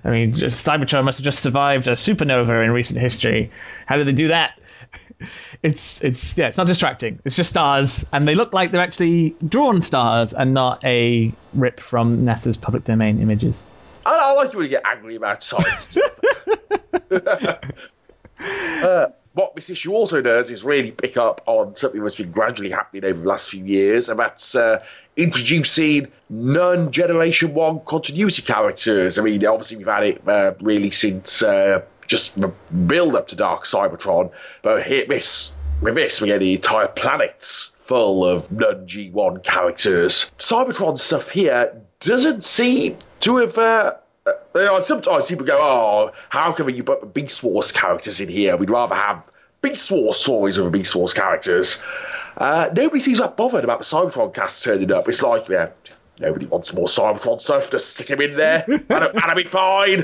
I mean, Cybertron must have just survived a supernova in recent history. How did they do that? <laughs> It's it's yeah, it's not distracting. It's just stars, and they look like they're actually drawn stars and not a rip from NASA's public domain images. I, I like you when you get angry about science. <laughs> <laughs> uh, what this issue also does is really pick up on something that's been gradually happening over the last few years, and that's uh, introducing non Generation 1 continuity characters. I mean, obviously, we've had it uh, really since uh, just the build up to Dark Cybertron, but here, this, with this, we get the entire planets full of non G1 characters. Cybertron stuff here doesn't seem to have. Uh, uh, sometimes people go, "Oh, how come you put Beast Wars characters in here? We'd rather have Beast Wars stories of Beast Wars characters." Uh, nobody seems that bothered about the Cybertron cast turning up. It's like, yeah, nobody wants more Cybertron stuff. Just stick him in there, and, it'll be fine.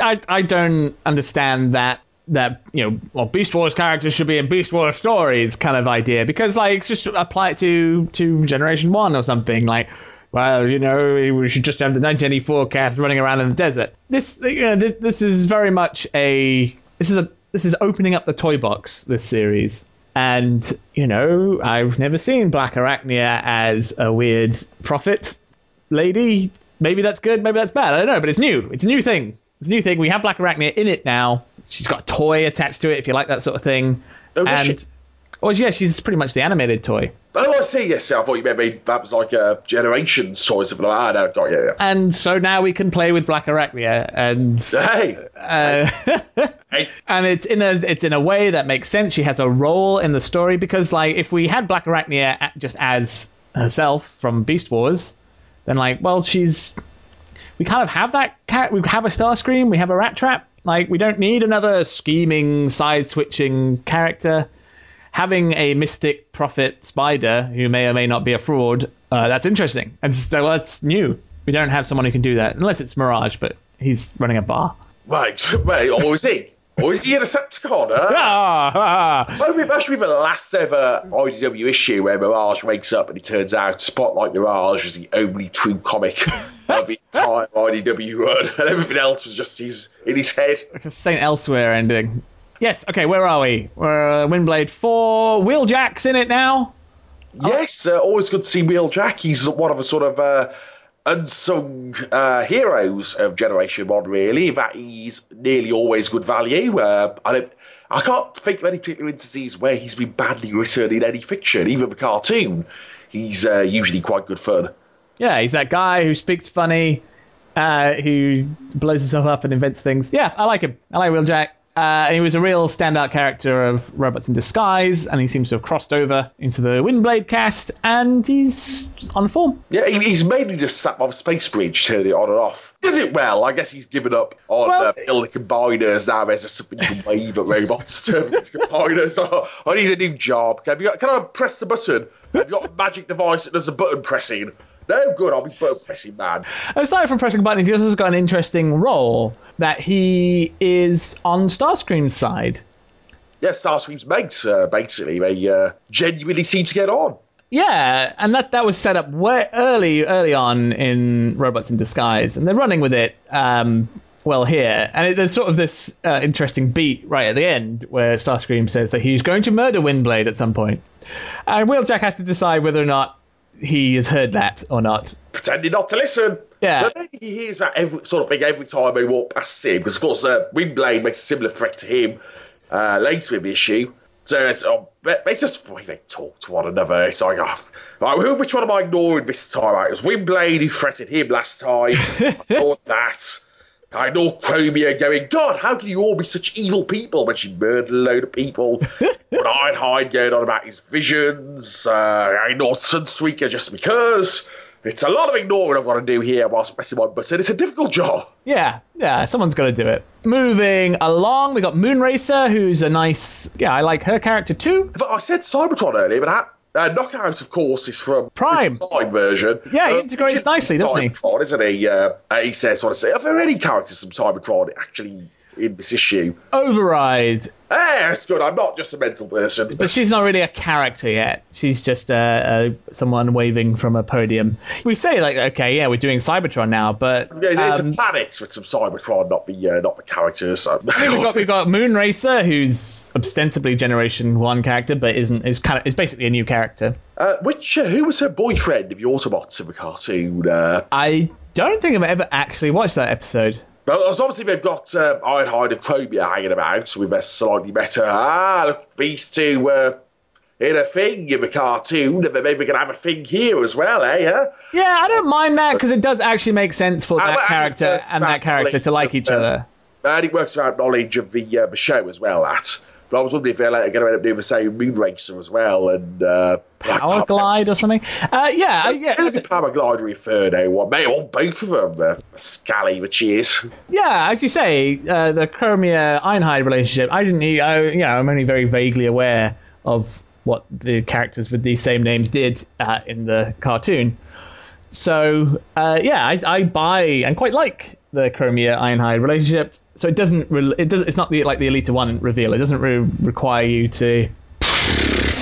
I I don't understand that that you know well Beast Wars characters should be in Beast Wars stories kind of idea because like just apply it to to Generation One or something like well, you know, we should just have the 1984 cast running around in the desert. This, you know, this is very much a this is a this is opening up the toy box. This series, and you know, I've never seen Blackarachnia as a weird prophet lady. Maybe that's good, maybe that's bad. I don't know, but it's new. It's a new thing. It's a new thing. We have Blackarachnia in it now. She's got a toy attached to it, if you like that sort of thing. Oh, and shit. Well, yeah, she's pretty much the animated toy. Oh, I see. Yes, I thought you meant maybe that was like a Generations toy, something like that. I got yeah, yeah. And so now we can play with Blackarachnia, and Hey, uh, <laughs> hey, and it's in a it's in a way that makes sense. She has a role in the story because like if we had Blackarachnia just as herself from Beast Wars, then like well she's we kind of have that cat. We have a Starscream. We have a Rattrap. Like we don't need another scheming side switching character. Having a mystic prophet spider who may or may not be a fraud, uh, that's interesting. And so that's new. We don't have someone who can do that unless it's Mirage, but he's running a bar. right, <laughs> wait, or is he? Or is he a Decepticon? Huh? Ah, <laughs> ah. Well, that should be the last ever IDW issue where Mirage wakes up and it turns out Spotlight Mirage is the only true comic <laughs> of the entire IDW run, and everything else was just his, in his head. like a Saint Elsewhere ending. Yes. Okay. Where are we? We're uh, Windblade Four. Wheeljack's in it now. Yes, uh, always good to see Wheeljack. He's one of the sort of uh, unsung uh, heroes of Generation 1, really. That he's nearly always good value. Uh, I don't. I can't think of any particular instances where he's been badly written in any fiction, even the cartoon. He's uh, usually quite good fun. Yeah, he's that guy who speaks funny, uh, who blows himself up and invents things. Yeah, I like him. I like Wheeljack. Uh, and he was a real standout character of Robots in Disguise, and he seems to have crossed over into the Windblade cast, and he's on form. Yeah, he, he's mainly just sat on Space Bridge, turning it on and off. Does it well. I guess he's given up on Well, uh, building combiners now. There's just something you can wave at robots to turn into combiners. Oh, <laughs> I need a new job. Can, you, can I press the button? Have got a magic device that does a button pressing? No, good. I'll be pressing, man. Aside from pressing buttons, he's also got an interesting role that he is on Starscream's side. Yeah, Starscream's mates, uh, basically. They uh, genuinely seem to get on. Yeah, and that that was set up way early early on in Robots in Disguise, and they're running with it um, well here. And it, there's sort of this uh, interesting beat right at the end where Starscream says that he's going to murder Windblade at some point, and Wheeljack has to decide whether or not he has heard that or not. pretending not to listen. Yeah. But he hears that every sort of thing every time they walk past him, because of course uh, Windblade makes a similar threat to him uh, later in the issue. So it's they they just the they talk to one another. It's like, oh, right, who, which one am I ignoring this time? Right, it was Windblade who threatened him last time. <laughs> I thought that. I know Chromia going, God, how can you all be such evil people when she murdered a load of people? <laughs> but Ironhide going on about his visions. Uh, I know Sunstreaker just because. It's a lot of ignoring I've got to do here whilst pressing my button. It's a difficult job. Yeah, yeah, someone's got to do it. Moving along, we got Moonracer, who's a nice. Yeah, I like her character too. But I said Cybertron earlier, but that uh, Knockout, of course, is from Prime. Prime version. Yeah, he Uh, integrates is nicely, doesn't he? Cybertron, isn't he? Uh, uh, he says, "What I say." Are there any characters from Cybertron actually in this issue? Override, Hey, that's good. I'm not just a mental person. but she's not really a character yet. She's just uh, uh, someone waving from a podium. We say like, okay, yeah, we're doing Cybertron now, but Yeah, it's um, a planet with some Cybertron, not the uh, not the characters. So. we've got we've got Moonracer, who's ostensibly Generation One character, but isn't is kind of is basically a new character. uh, which uh, who was her boyfriend of the Autobots in the cartoon? Uh, I don't think I've ever actually watched that episode. Well, as obviously they've got um, Ironhide and Chromia hanging about with a slightly better. Ah, look, these two were in a thing in the cartoon, and then maybe we're going to have a thing here as well, eh? Huh? Yeah, I don't mind that because it does actually make sense for Uh, that character uh, and that character to like each uh, other. And it works around knowledge of the uh, the show as well. That. But I was wondering if they're like, going to end up doing the same Moonracer as well, and uh, Powerglide or something. Uh, yeah, I- Yeah, the Power Glider Inferno one, mate, on both of them. Uh, scally the cheers. yeah. As you say, uh, the Chromia Ironhide relationship. I didn't. I, you know, I'm only very vaguely aware of what the characters with these same names did uh, in the cartoon. So uh, yeah, I, I buy and quite like the Chromia Ironhide relationship. So it doesn't. Re- it does. It's not the like the Elita One reveal. It doesn't re- require you to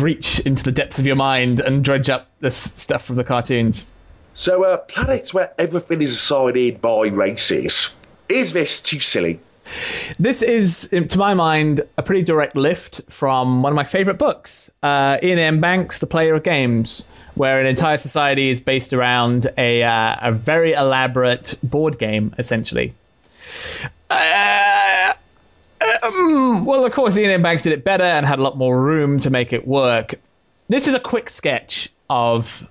reach into the depths of your mind and dredge up this stuff from the cartoons. So, uh, planets where everything is decided by races. Is this too silly? This is, to my mind, a pretty direct lift from one of my favourite books, uh, Iain M. Banks, The Player of Games, where an entire society is based around a, uh, a very elaborate board game, essentially. Uh, um, well, of course, Iain M. Banks did it better and had a lot more room to make it work. This is a quick sketch of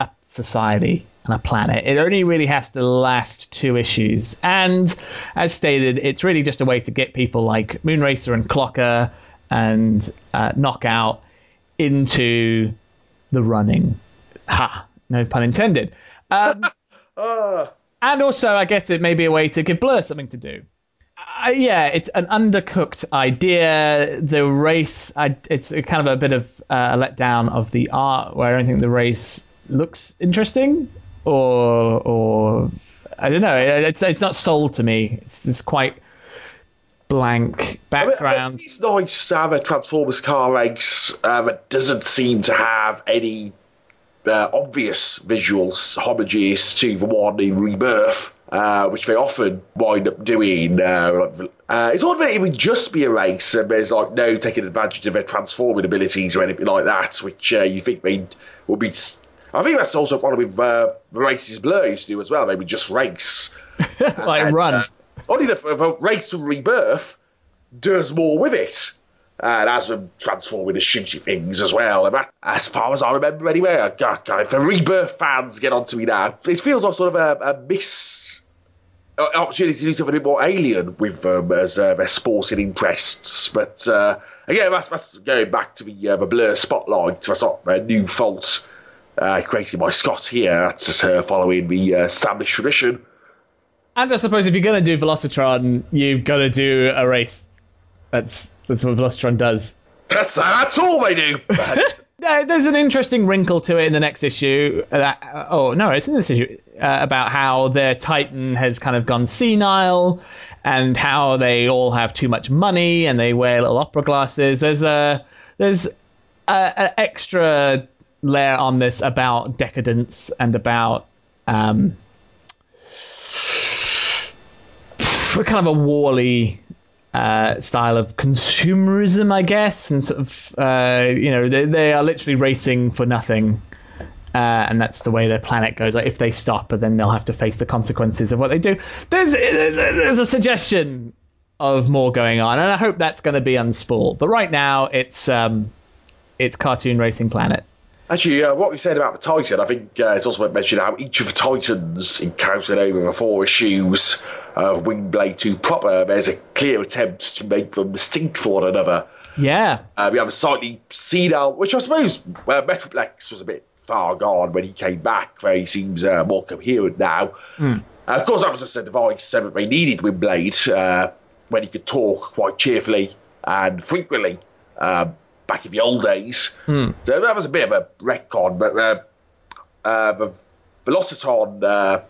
a society and a planet. It only really has to last two issues. And as stated, it's really just a way to get people like Moonracer and Clocker and uh, Knockout into the running. Ha! No pun intended. Um, <laughs> Ah, and also, I guess it may be a way to give Blur something to do. Uh, yeah, it's an undercooked idea. The race, I, it's a kind of a bit of uh, a letdown of the art, where I don't think the race looks interesting, or or I don't know. It- It's it's not sold to me. It's it's quite blank I mean, background. It's nice to have a Transformers car race um, that doesn't seem to have any uh, obvious visuals homages to the one in Rebirth. Uh, which they often wind up doing. Uh, uh, it's odd that it would just be a race and there's like no taking advantage of their transforming abilities or anything like that, which uh, you think they would be. I think that's also one of the, uh, the races Blur used to do as well. They would just race. <laughs> like And, run. uh, oddly enough, race to rebirth, does more with it. And as for transforming and shooting things as well. And as far as I remember, anyway, I, I, if the Rebirth fans get onto me now, it feels like sort of a, a miss uh, opportunity to do something a bit more alien with them as uh, their sporting interests. But uh, again, that's, that's going back to the, uh, the blur spotlight. That's not a new fault uh, created by Scott here. That's just uh, following the uh, established tradition. And I suppose if you're going to do Velocitron, you've got to do a race. That's that's what Velocitron does. That's that's all they do. <laughs> There's an interesting wrinkle to it in the next issue. That, uh, oh no, it's in this issue uh, about how their Titan has kind of gone senile, and how they all have too much money and they wear little opera glasses. There's a there's an extra layer on this about decadence and about um, <sighs> kind of a WALL-E uh, style of consumerism, I guess, and sort of uh, you know they, they are literally racing for nothing. Uh, and that's the way their planet goes. Like if they stop, then they'll have to face the consequences of what they do. There's there's a suggestion of more going on, and I hope that's going to be unspooled. But right now, it's um, it's cartoon racing planet. Actually, uh, what we said about the Titan, I think uh, it's also worth mentioning how each of the Titans encountered over the four issues of Windblade 2 proper, there's a clear attempt to make them distinct from one another. Yeah. Uh, we have a slightly senile, which I suppose uh, Metroplex was a bit far gone when he came back, where he seems uh, more coherent now. Mm. Uh, of course, that was just a device that they needed Windblade uh, when he could talk quite cheerfully and frequently uh, back in the old days. Mm. So that was a bit of a retcon, but uh, uh, the Velocitron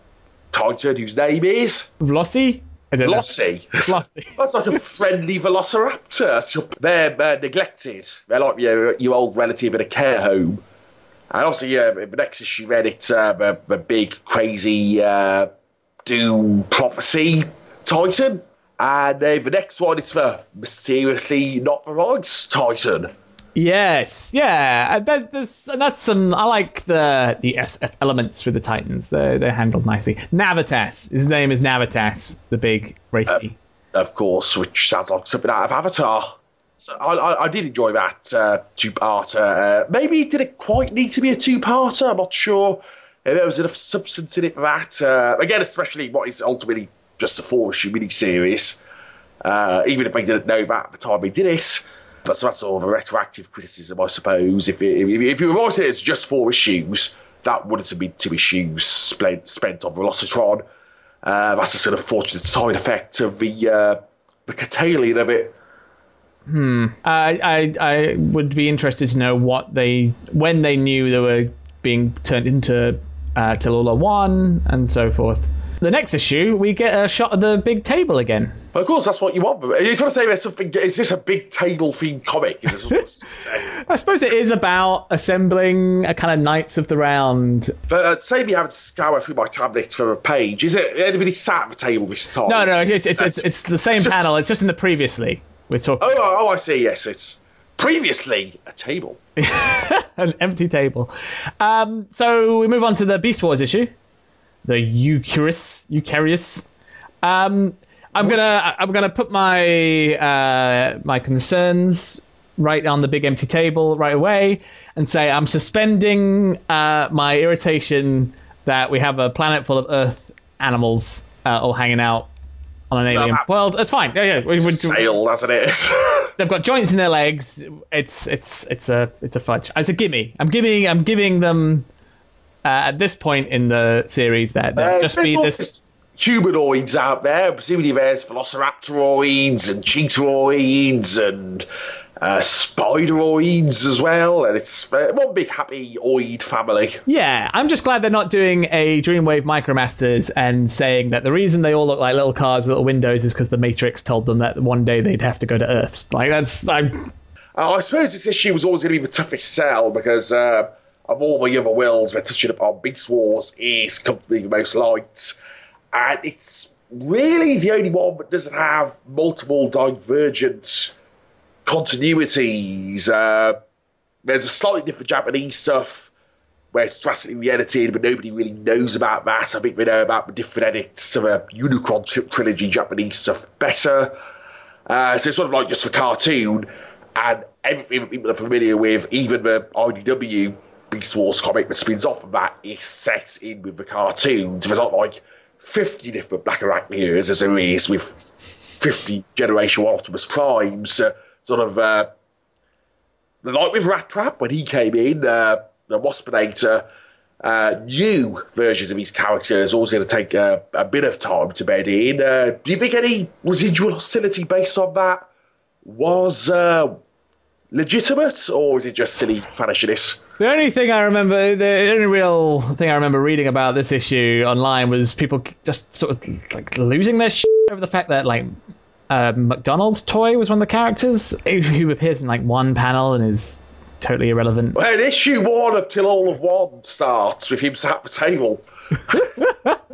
Titan, whose name is Vlossy. I don't Vlossi. Vlossi. <laughs> That's like a friendly velociraptor. They're uh, neglected. They're like your, your old relative in a care home. And obviously, uh, the next issue read it, uh, the, the big, crazy uh, Doom prophecy Titan. And uh, the next one is the mysteriously not the right Titan. Yes, yeah, that, there's, and that's some. I like the the SF elements with the Titans. They're they're handled nicely. Navitas, his name is Navitas, the big racy. Uh, of course, which sounds like something out of Avatar. So I, I, I did enjoy that uh, two-parter. Uh, maybe did it quite need to be a two-parter? I'm not sure. if There was enough substance in it for that. Uh, again, especially what is ultimately just a four-issue mini-series. Uh, even if I didn't know that at the time we did it. But so that's sort of a retroactive criticism, I suppose. If, if, if you writing it as just four issues, that wouldn't have been two issues spent, spent on Velocitron. Uh, that's a sort of fortunate side effect of the uh, the curtailing of it. Hmm. I, I I would be interested to know what they when they knew they were being turned into uh, Till All Are One and so forth the next issue, we get a shot of the big table again. Of course, that's what you want. Are You're trying to say there's something. Is this a big table themed comic? <laughs> I suppose it is about assembling a kind of Knights of the Round. But uh, say me having to scour through my tablet for a page. Is it anybody sat at the table this time? No, no, it's it's, it's, it's the same it's panel. It's just in the previously we're talking. Oh, oh, oh I see. Yes, it's previously a table. <laughs> An empty table. Um, so we move on to the Beast Wars issue the Eukaris, Eucharius. Um, I'm gonna I'm gonna put my uh, my concerns right on the big empty table right away and say I'm suspending uh, my irritation that we have a planet full of Earth animals uh, all hanging out on an alien no, world. That's fine. Yeah, yeah. We, we, sail as it is. <laughs> they've got joints in their legs. It's it's it's a it's a fudge. It's a gimme. I'm giving I'm giving them uh, at this point in the series that uh, just be this humanoids out there. Presumably there's velociraptoroids and cheetahroids and uh, spideroids as well, and it's uh, one big happy oid family. Yeah, I'm just glad they're not doing a Dreamwave Micromasters and saying that the reason they all look like little cars with little windows is because the Matrix told them that one day they'd have to go to Earth. Like that's I'm. Uh, I suppose this issue was always going to be the toughest sell because uh, of all the other worlds they're touching upon, Beast Wars is completely the most liked. And it's really the only one that doesn't have multiple divergent continuities. Uh, there's a slightly different Japanese stuff where it's drastically edited, but nobody really knows about that. I think we know about the different edits of a Unicron trilogy Japanese stuff better. Uh, so it's sort of like just a cartoon, and everything that people are familiar with, even the IDW Beast Wars comic that spins off of that, is set in with the cartoons. There's not like 50 different Blackarachnias as there is with 50 Generation 1 Optimus Primes. Uh, sort of, uh, like with Rattrap when he came in, uh, the Waspinator. Uh, new versions of his characters always going to take a, a, bit of time to bed in. Uh, do you think any residual hostility based on that was uh, legitimate, or is it just silly fanishness? The only thing I remember, the only real thing I remember reading about this issue online was people just sort of like losing their shit over the fact that like uh, McDonald's toy was one of the characters <laughs> who appears in like one panel and is totally irrelevant. Well, issue one of Till All Are One starts with him sat at the table. <laughs>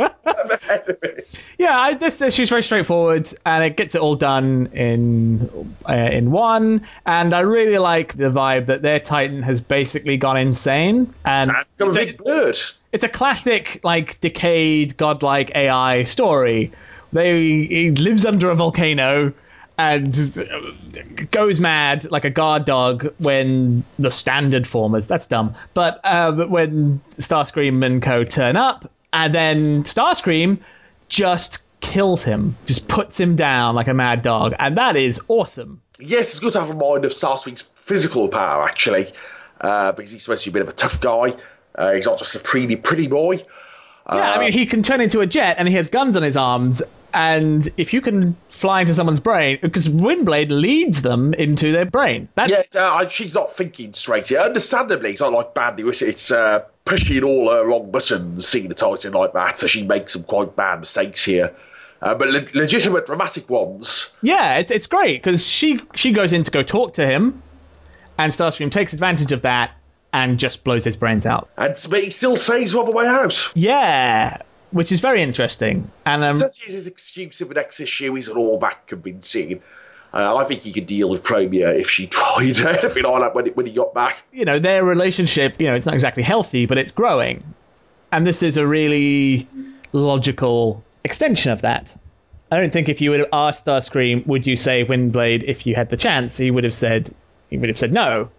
yeah, I, this issue's very straightforward, and it gets it all done in uh, in one. And I really like the vibe that their Titan has basically gone insane, and it's a, bird. it's a classic like decayed godlike AI story. They he lives under a volcano and goes mad like a guard dog when the standard formers. That's dumb. But uh, when Starscream and co turn up, and then Starscream just kills him, just puts him down like a mad dog, and that is awesome. Yes, it's good to have a mind of Starscream's physical power actually, uh, because he's supposed to be a bit of a tough guy. Uh, he's not just a pretty pretty boy. Yeah, I mean, he can turn into a jet and he has guns on his arms. And if you can fly into someone's brain, because Windblade leads them into their brain. That's... Yeah, uh, she's not thinking straight here. Understandably, it's not like badly. It's uh, pushing all her wrong buttons, seeing the Titan like that, so she makes some quite bad mistakes here. Uh, but le- legitimate dramatic ones. Yeah, it's, it's great because she she goes in to go talk to him, and Starscream takes advantage of that and just blows his brains out. And but he still saves on the way out. Yeah, which is very interesting. And um, such is his excuse of the next issue isn't all that convincing. Uh, I think he could deal with Chromia if she <laughs> tried anything like that when, when he got back. You know, their relationship, you know, it's not exactly healthy, but it's growing. And this is a really logical extension of that. I don't think if you would have asked Starscream, would you save Windblade if you had the chance, he would have said he would have said no.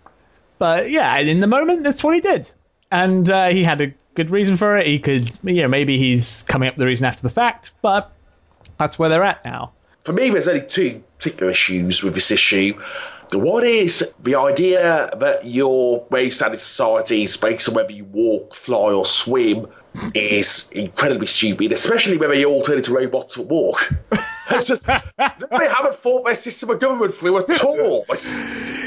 But yeah, in the moment, that's what he did, and uh, he had a good reason for it. He could, you know, maybe he's coming up with the reason after the fact, but that's where they're at now. For me, there's only two particular issues with this issue. The one is the idea that your wave standard society is based on whether you walk, fly, or swim is incredibly stupid, especially when they all turn into robots that walk. <laughs> just, they haven't thought their system of government through at all.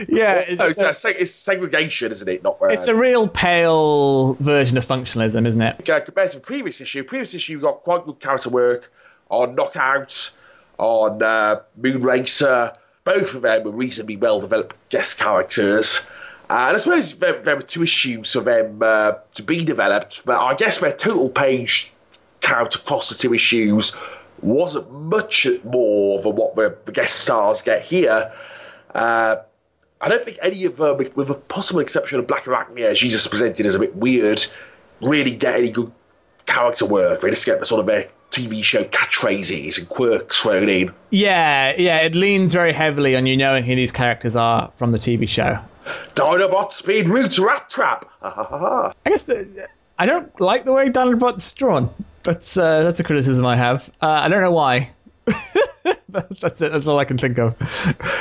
yeah, no, it's, uh, it's, segregation, isn't it? Not it's a real pale version of functionalism, isn't it? Uh, compared to the previous issue, previous issue got quite good character work on Knockout, on uh, Moonracer. Both of them were reasonably well developed guest characters. Uh, and I suppose there, there, were two issues for them uh, to be developed, but I guess their total page count across the two issues wasn't much more than what the, the guest stars get here. Uh, I don't think any of them, with a possible exception of Blackarachnia, she's just presented as a bit weird, really get any good character work. They just get the sort of their TV show catchphrases and quirks thrown in. Yeah, yeah, it leans very heavily on you knowing who these characters are from the TV show. Dinobot Speed Roots Rattrap. <laughs> I guess the, I don't like the way Dinobot's drawn. That's uh, that's a criticism I have. Uh, I don't know why. <laughs> that's it. That's all I can think of.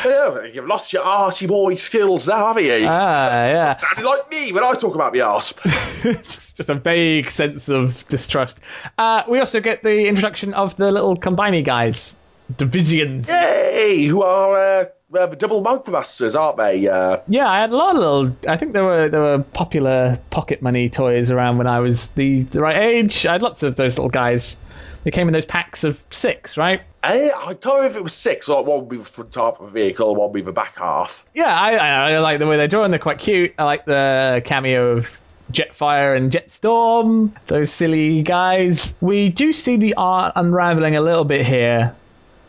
Yeah, you've lost your arty boy skills now, haven't you? Ah, yeah. Sounding like me when I talk about the arse. <laughs> it's just a vague sense of distrust. Uh, we also get the introduction of the little combiney guys, Divisions. Yay! Who are uh, uh, double micromasters, aren't they? Uh, yeah, I had a lot of little. I think there were there were popular pocket money toys around when I was the the right age. I had lots of those little guys. They came in those packs of six, right? I, I can't remember if it was six. Like one would be the front half of a vehicle, and one would be the back half. Yeah, I, I, I like the way they're drawn. They're quite cute. I like the cameo of Jetfire and Jetstorm, those silly guys. We do see the art unraveling a little bit here.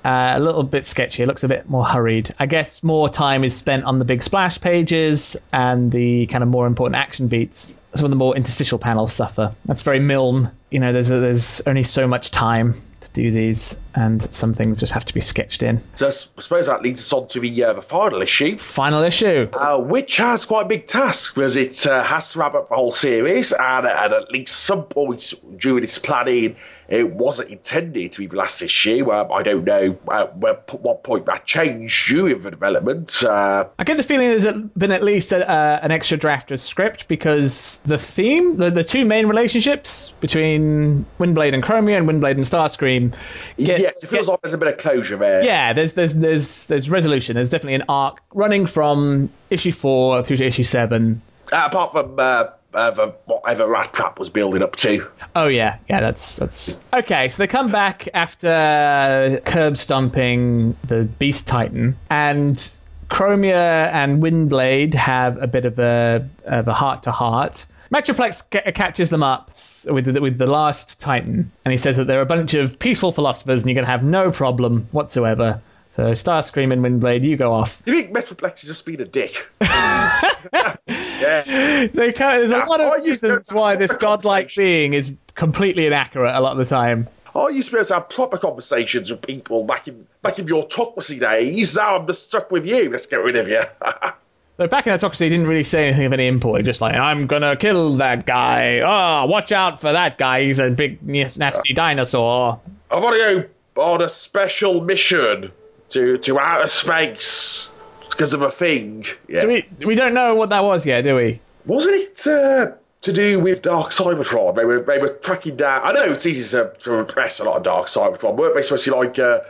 Uh, a little bit sketchy. It looks a bit more hurried. I guess more time is spent on the big splash pages and the kind of more important action beats. Some of the more interstitial panels suffer. That's very Milne you know, there's a, there's only so much time to do these, and some things just have to be sketched in. So I suppose that leads us on to the, uh, the final issue, Final issue. uh, which has quite a big task because it uh, has to wrap up the whole series, and, and at least some point during its planning, it wasn't intended to be the last issue. Um, I don't know uh, where, what point that changed during the development. Uh, I get the feeling there's been at least a, uh, an extra draft of script because the theme, the, the two main relationships between Windblade and Chromia and Windblade and Starscream, get- yes, it feels like there's a bit of closure there. yeah, there's there's there's there's resolution. There's definitely an arc running from issue four through to issue seven. Uh, apart from uh, uh, whatever Rattrap was building up to. Oh yeah, yeah, that's that's okay. So they come back after curb stomping the Beast Titan, and Chromia and Windblade have a bit of a of a heart to heart. Metroplex ca- catches them up with the, with the last Titan, and he says that they're a bunch of peaceful philosophers, and you're going to have no problem whatsoever. So Starscream and Windblade, you go off. Do you think Metroplex has just been a dick? <laughs> yeah. There's a lot of reasons why this godlike being is completely inaccurate a lot of the time. I used to be able to have proper conversations with people back in back in your autocracy days. Now I'm just stuck with you. Let's get rid of you. <laughs> But back in the Autocracy, he didn't really say anything of any import. Just like, I'm gonna kill that guy. Oh, watch out for that guy. He's a big, nasty dinosaur. I want to go on a special mission to to outer space because of a thing. Yeah. Do we, we don't know what that was yet, do we? Wasn't it uh, to do with Dark Cybertron? They were they were tracking down. I know it's easy to, to repress a lot of Dark Cybertron. Weren't they supposed to be like uh,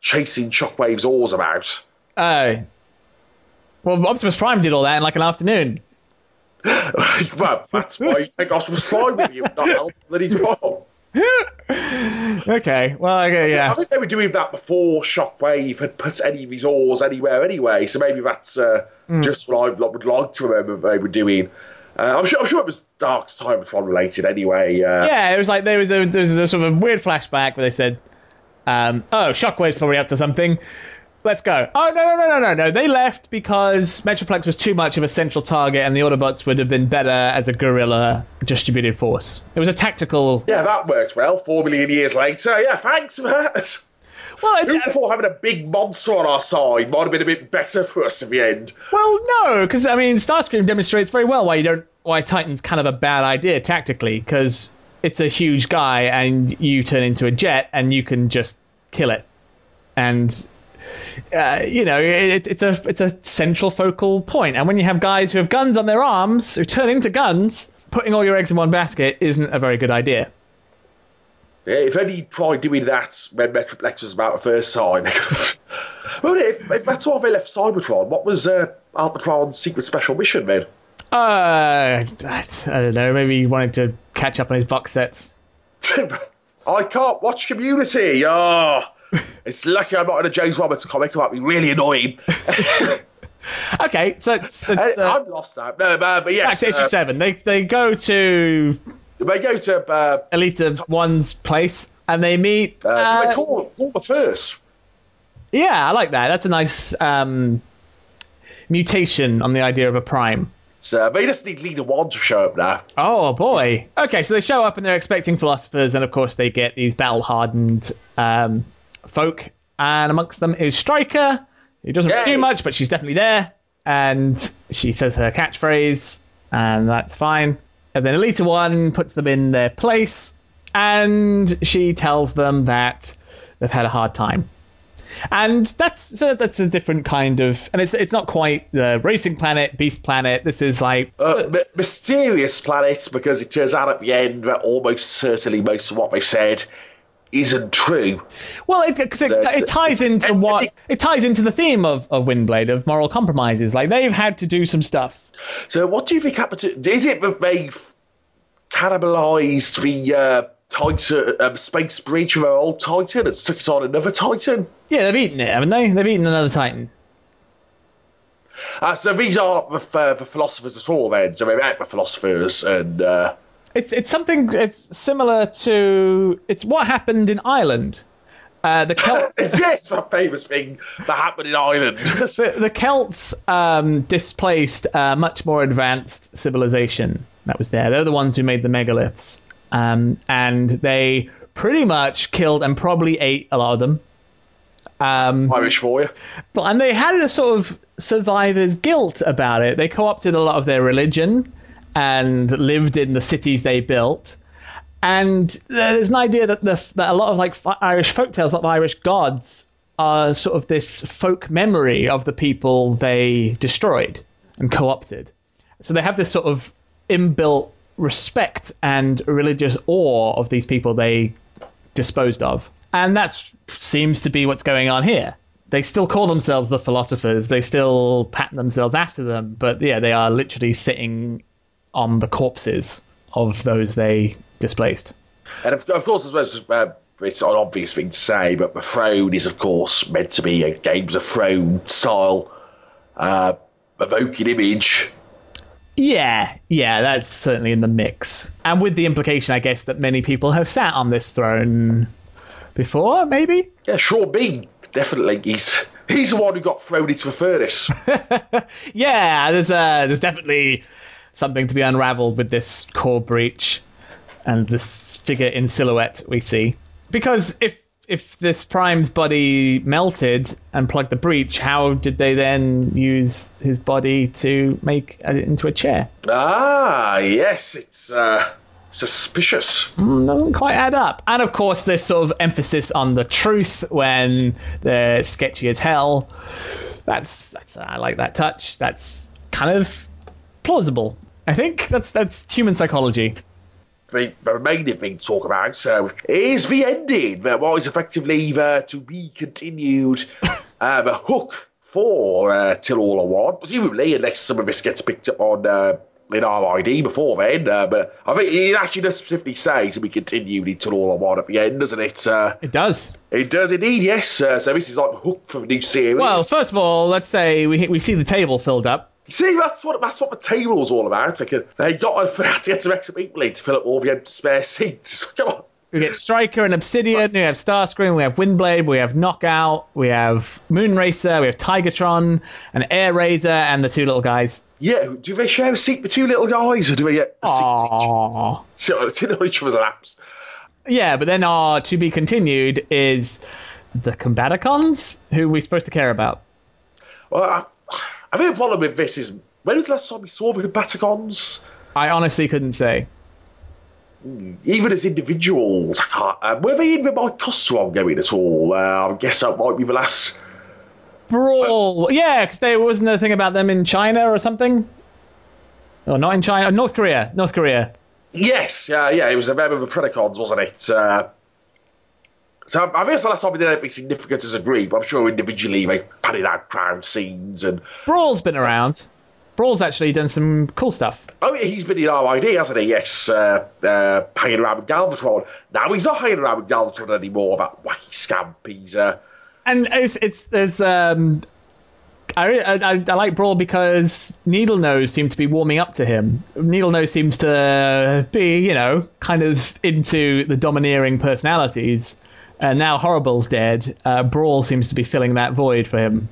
chasing Shockwave's ores about? Oh. Well, Optimus Prime did all that in like an afternoon. <laughs> <laughs> well, that's why you take Optimus Prime with you, not help that he's wrong. Okay, well, okay, yeah. I think they were doing that before Shockwave had put any of his ores anywhere anyway, so maybe that's uh, just what I would like to remember they were doing. Uh, I'm, sure, I'm sure it was Dark Cybertron related anyway. Uh, Yeah, it was like there was a, there was a sort of weird flashback where they said, um, "Oh, Shockwave's probably up to something. Let's go." Oh no no no no no no! They left because Metroplex was too much of a central target, and the Autobots would have been better as a guerrilla distributed force. It was a tactical. Yeah, that worked well. Four million years later. Yeah, thanks for that. Well, Who thought having a big monster on our side might have been a bit better for us in the end? well, no, because I mean, Starscream demonstrates very well why you don't why Titan's kind of a bad idea tactically because it's a huge guy and you turn into a jet and you can just kill it, and uh, you know it, it's a it's a central focal point. And when you have guys who have guns on their arms who turn into guns, putting all your eggs in one basket isn't a very good idea. Yeah, if he'd tried doing that when Metroplex was about the first time. <laughs> well, if, if that's why they left Cybertron, what was uh, Alpha Trion's secret special mission then? Uh, I don't know. Maybe he wanted to catch up on his box sets. <laughs> I can't watch Community. Oh, it's lucky I'm not in a James Roberts comic. It might be really annoying. <laughs> Okay, so it's, it's Uh, uh, I'm lost now. No, but, but back yes, to issue uh, seven. They they go to they go to. Uh, Elita One's place and they meet. uh, uh, they call, call the first. yeah, I like that. That's a nice um, mutation on the idea of a prime. So, but he doesn't need Elita One to show up now. Oh boy. Okay, so they show up and they're expecting philosophers, and of course they get these battle hardened um, folk, and amongst them is Strika, who doesn't do much, but she's definitely there, and she says her catchphrase, and that's fine. And then Elita One puts them in their place, and she tells them that they've had a hard time. And that's so that's a different kind of, and it's it's not quite the racing planet, beast planet. This is like Uh, my- mysterious planet because it turns out at the end that almost certainly most of what they've said isn't true. Well, it, 'cause it, That's- it ties into what it ties into the theme of, of Windblade of moral compromises. Like they've had to do some stuff. So, what do you think happened to? Is it that they've cannibalised the uh, Titan um, space bridge of our old Titan and stuck it on another Titan? Yeah, they've eaten it, haven't they? They've eaten another Titan. Uh, so these aren't the, uh, the philosophers at all. Then, so they met the philosophers and. Uh, It's it's something it's similar to it's what happened in Ireland. Uh, the Celts, <laughs> yes, that famous thing that happened in Ireland. <laughs> the, the Celts um, displaced a much more advanced civilization that was there. They're the ones who made the megaliths. Um, and they pretty much killed and probably ate a lot of them. Um, Irish for you. but and they had a sort of survivor's guilt about it. They co-opted a lot of their religion and lived in the cities they built. And there's an idea that the that a lot of like Irish folktales, a lot of Irish gods, are sort of this folk memory of the people they destroyed and co-opted. So they have this sort of inbuilt respect and religious awe of these people they disposed of. And that seems to be what's going on here. They still call themselves the philosophers, they still pattern themselves after them, but yeah, they are literally sitting on the corpses of those they displaced. And of, of course, as well uh, it's an obvious thing to say, but the throne is, of course, meant to be a Games of Thrones style uh, evoking image. Yeah, yeah, that's certainly in the mix. And with the implication, I guess, that many people have sat on this throne before, maybe? Yeah, Sean Bean, definitely. He's he's the one who got thrown into the furnace. <laughs> <laughs> yeah, there's uh, there's definitely something to be unravelled with this core breach and this figure in silhouette we see. Because if if this prime's body melted and plugged the breach, how did they then use his body to make it into a chair? ah, yes, it's uh, suspicious. Mm, doesn't quite add up. And of course, this sort of emphasis on the truth when they're sketchy as hell. That's that's I like that touch. That's kind of plausible. I think that's that's human psychology. The, remaining thing to talk about so is the ending. That was effectively the to be continued. <laughs> uh, the hook for uh, Till All Are One, presumably, unless some of this gets picked up on uh, in RID before then. Uh, but I think it actually does specifically say to be continued until All Are One at the end, doesn't it? Uh, It does. it does indeed, yes. Uh, so this is like the hook for the new series. Well, first of all, let's say we we see the table filled up. See, that's what that's what the table was all about. They, could, they got to get some extra people in to fill up all the spare seats. <laughs> Come on. We get Strika and Obsidian, we have Starscream, we have Windblade, we have Knockout, we have Moonracer, we have Tigertron, and Airazor, and the two little guys. Yeah, do they share a seat with two little guys, or do they get a Aww. seat each? Sit <laughs> on each other's laps. Yeah, but then our to be continued is the Combaticons, who we're supposed to care about. Well, I, I mean, the problem with this is when was the last time we saw the Combaticons? I honestly couldn't say. Even as individuals, I can't. Uh, were they in the Mike Costa ongoing at all? Uh, I guess that might be the last. Brawl. Yeah, because there wasn't a thing about them in China or something. Or not in China, North Korea. North Korea. Yes, yeah, yeah, it was a member of the Predacons, wasn't it? Uh, so I think it's the last time we did anything significant as a group. I'm sure individually they padded out crowd scenes and Brawl's been around. Brawl's actually done some cool stuff. oh yeah, he's been in RID, hasn't he? Yes, uh, uh, hanging around with Galvatron. Now he's not hanging around with Galvatron anymore. That wacky scamp. He's uh, and it's, it's there's um I, I, I like Brawl because Needlenose seemed to be warming up to him. Needlenose seems to be, you know, kind of into the domineering personalities. And now Horri-Bull's dead. Uh, Brawl seems to be filling that void for him.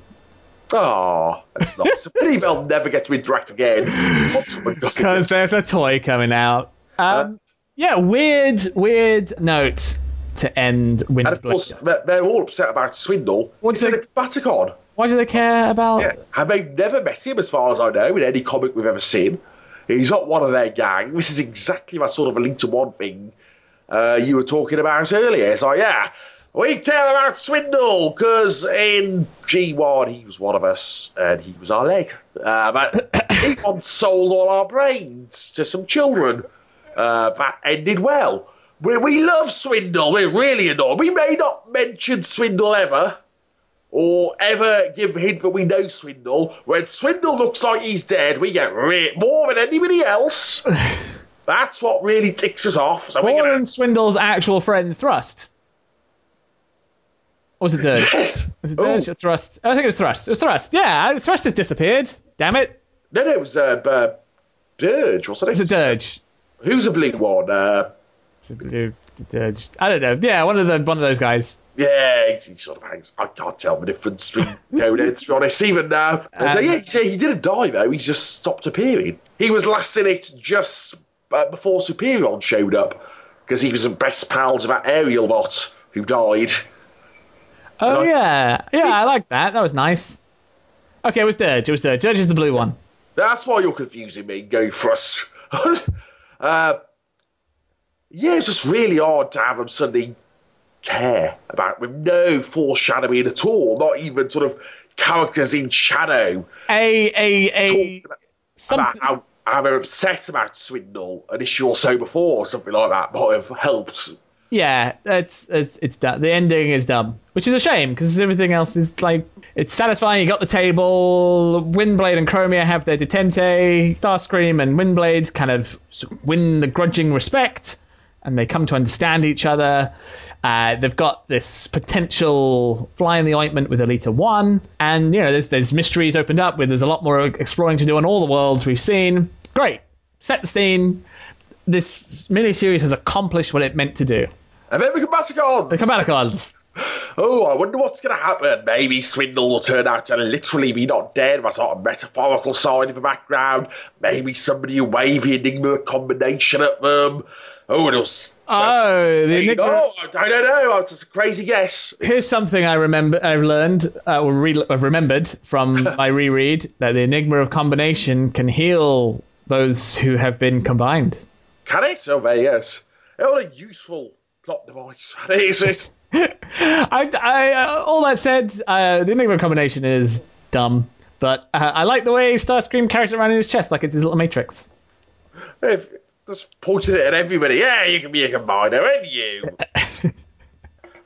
oh, that's not. nice. Pity they'll never get to interact again. Once someone does it. Because there's a toy coming out. Um, yeah, weird, weird note to end and of course, they're, they're all upset about Swindle. What's it- a Baticon. Why do they care about? Yeah, and they've never met him, as far as I know, in any comic we've ever seen. He's not one of their gang. This is exactly that sort of a link to one thing uh, you were talking about earlier. It's like, yeah, we care about Swindle because in G1 he was one of us and he was our leg. Uh, but <coughs> he once sold all our brains to some children. Uh, that ended well. We, we love Swindle. We're really annoyed. We may not mention Swindle ever or ever give a hint that we know Swindle. When Swindle looks like he's dead, we get re- more than anybody else. <laughs> That's what really ticks us off. So More gonna- Swindle's actual friend Thrust. Or was it Dirge? Yes. Was it Ooh. Dirge or Thrust? I think it was Thrust. It was Thrust. Yeah, Thrust has disappeared. Damn it. No, no, it was uh, uh, Dirge, wasn't it? It's a Dirge. Who's a blue one? Uh, It's a blue Dirge. I don't know. Yeah, one of the one of those guys. yeah, he, he sort of hangs. I can't tell the difference between <laughs> Coneheads, to be honest, even now. And so, Um, yeah, he, he didn't die, though. He's just stopped appearing. He was last in it just uh, before Superion showed up. because he was the best pals of that Aerialbot who died. Oh I- yeah, yeah, I like that. That was nice. Okay, it was Dirge. It was Dirge. Dirge is the blue one. That's why you're confusing me. Go for us. <laughs> uh, yeah, it's just really odd to have them suddenly care about with no foreshadowing at all. Not even sort of characters in shadow A a a about, about how, they're upset about Swindle an issue or so before, or something like that might have helped. Yeah, it's it's it's. The ending is dumb, which is a shame because everything else is like it's satisfying. You got the table. Windblade and Chromia have their detente. Starscream and Windblade kind of win the grudging respect, and they come to understand each other. Uh, they've got this potential fly in the ointment with Elita One, and you know there's there's mysteries opened up. Where there's a lot more exploring to do on all the worlds we've seen. Great, set the scene. This miniseries has accomplished what it meant to do. And then back on. The Combaticons. Oh, I wonder what's going to happen. Maybe Swindle will turn out to literally be not dead, but sort of metaphorical side in the background. Maybe somebody will wave the Enigma combination at them. Oh, it'll. Oh, the Enigma. know, I don't know. It's just a crazy guess. Here's something I remember. I've learned, uh, or re- I've remembered from <laughs> my reread that the Enigma of combination can heal those who have been combined. Can it? Oh, there, yes. What a useful plot device <laughs> that is, it? <laughs> I, I, uh, all that said, uh, the Enigma combination is dumb, but uh, I like the way Starscream carries it around in his chest like it's his little matrix. If, just pointing it at everybody. Yeah, you can be a combiner, and you. <laughs>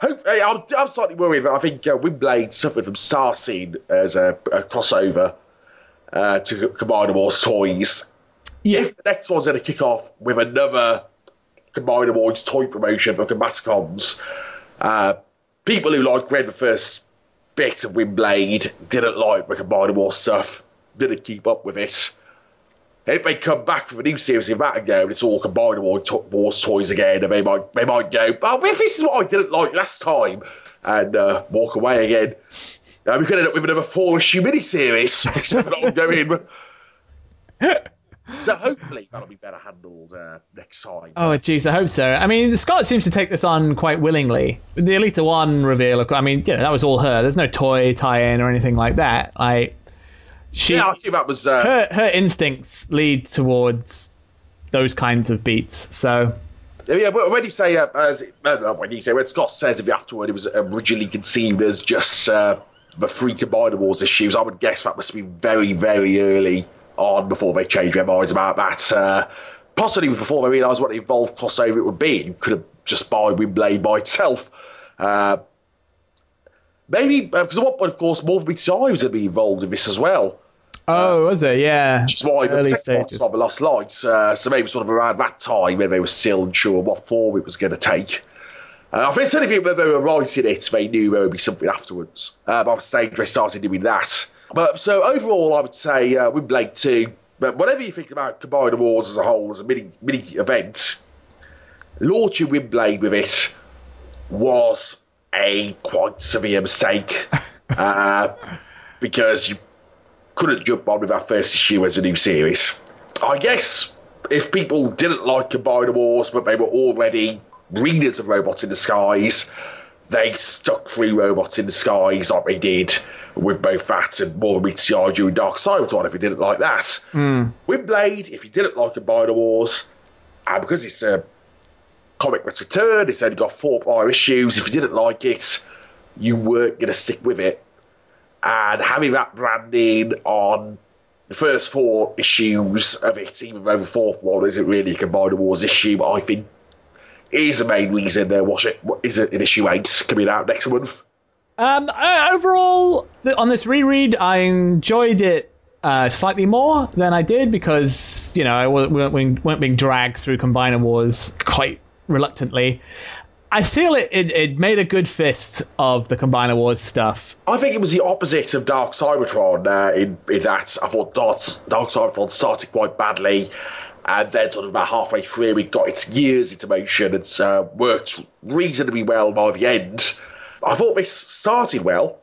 Hope, I'm, I'm slightly worried, but I think uh, Windblade suffered from Star Scene as a, a crossover uh, to Combiner Wars toys. Yeah. If the next one's going to kick off with another Combiner Wars toy promotion for Combaticons, uh, people who like read the first bit of Windblade didn't like the Combiner Wars stuff, didn't keep up with it. If they come back with a new series of that and go, it's all Combiner War to- Wars toys again, and they might they might go, oh, if this is what I didn't like last time, and uh, walk away again. Uh, we could end up with another four issue miniseries, except for ongoing. So hopefully that'll be better handled uh, next time. Oh, jeez, I hope so. I mean, Scott seems to take this on quite willingly. The Elita One reveal, I mean, you know, that was all her. There's no toy tie-in or anything like that. Like, she, yeah, I think that was. Uh, her, her instincts lead towards those kinds of beats. So, Yeah, but when you say, uh, as, uh, when you say, when Scott says if afterward it was originally conceived as just uh, the three Combiner Wars issues, I would guess that must been very, very early on before they changed their minds about that. Uh, possibly before they realised what the involved crossover it would be. You could have just buy Windblade by itself. Uh, maybe, because at one point, of course, Beats Eye was going to be involved in this as well. oh, was it? Yeah. Which is why Early stages. not the Lost Lights. Uh, so maybe sort of around that time when they were still unsure what form it was going to take. Uh, I think certainly when they were writing it, they knew there would be something afterwards. Uh, by the stage they started doing that. But so overall, I would say uh, Windblade 2. But whatever you think about Combiner Wars as a whole, as a mini mini event, launching Windblade with it was a quite severe mistake <laughs> uh, because you couldn't jump on with that first issue as a new series. I guess if people didn't like Combiner Wars, but they were already readers of Robots in Disguise, they stuck three Robots in Disguise like they did with both that and More Eye during Dark Cybertron if you didn't like that. Hmm. Windblade, if you didn't like Combiner Wars, and because it's a comic that's returned, it's only got four prior issues, if you didn't like it, you weren't going to stick with it and having that branding on the first four issues of it, even though the fourth one isn't really a Combiner Wars issue, I think is the main reason there was it is it an issue eight coming out next month. Um, uh, overall, th- on this reread, I enjoyed it uh, slightly more than I did because you know I weren't, being- weren't being dragged through Combiner Wars quite reluctantly. I feel it, it, it made a good fist of the Combiner Wars stuff. I think it was the opposite of Dark Cybertron uh, in, in that I thought Dark, Dark Cybertron started quite badly, and then sort of about halfway through it got its gears into motion and uh, worked reasonably well by the end. I thought this started well.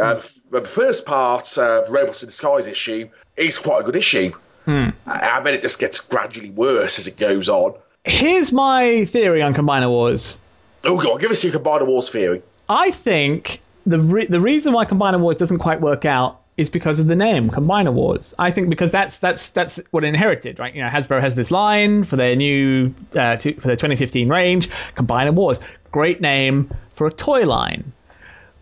Uh, The first part, uh, the Robots in Disguise issue, is quite a good issue. And then it just gets gradually worse as it goes on. here's my theory on Combiner Wars. Oh, God, give us your Combiner Wars theory. I think the re- the reason why Combiner Wars doesn't quite work out is because of the name Combiner Wars. I think because that's that's that's what it inherited, right? You know, Hasbro has this line for their new uh, to, for their 2015 range, Combiner Wars. Great name for a toy line,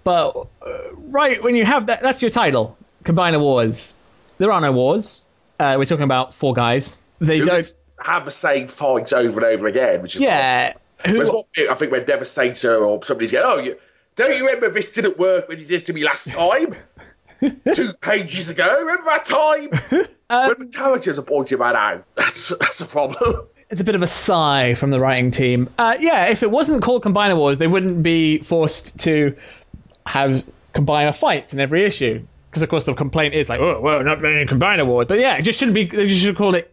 but uh, right when you have that, that's your title, Combiner Wars. There are no wars. Uh, we're talking about four guys. They Who don't. have the same fights over and over again, which is Yeah. Who, what, I think when Devastator or somebody's going, oh, you, don't you remember this didn't work when you did it to me last time? <laughs> Two pages ago, remember that time? <laughs> Um, when the characters are pointing that out, that's that's a problem. it's a bit of a sigh from the writing team. Uh, yeah, if it wasn't called Combiner Wars, they wouldn't be forced to have combiner fights in every issue. Because of course the complaint is like, oh, well, not many Combiner Wars. But yeah, it just shouldn't be. They just should call it.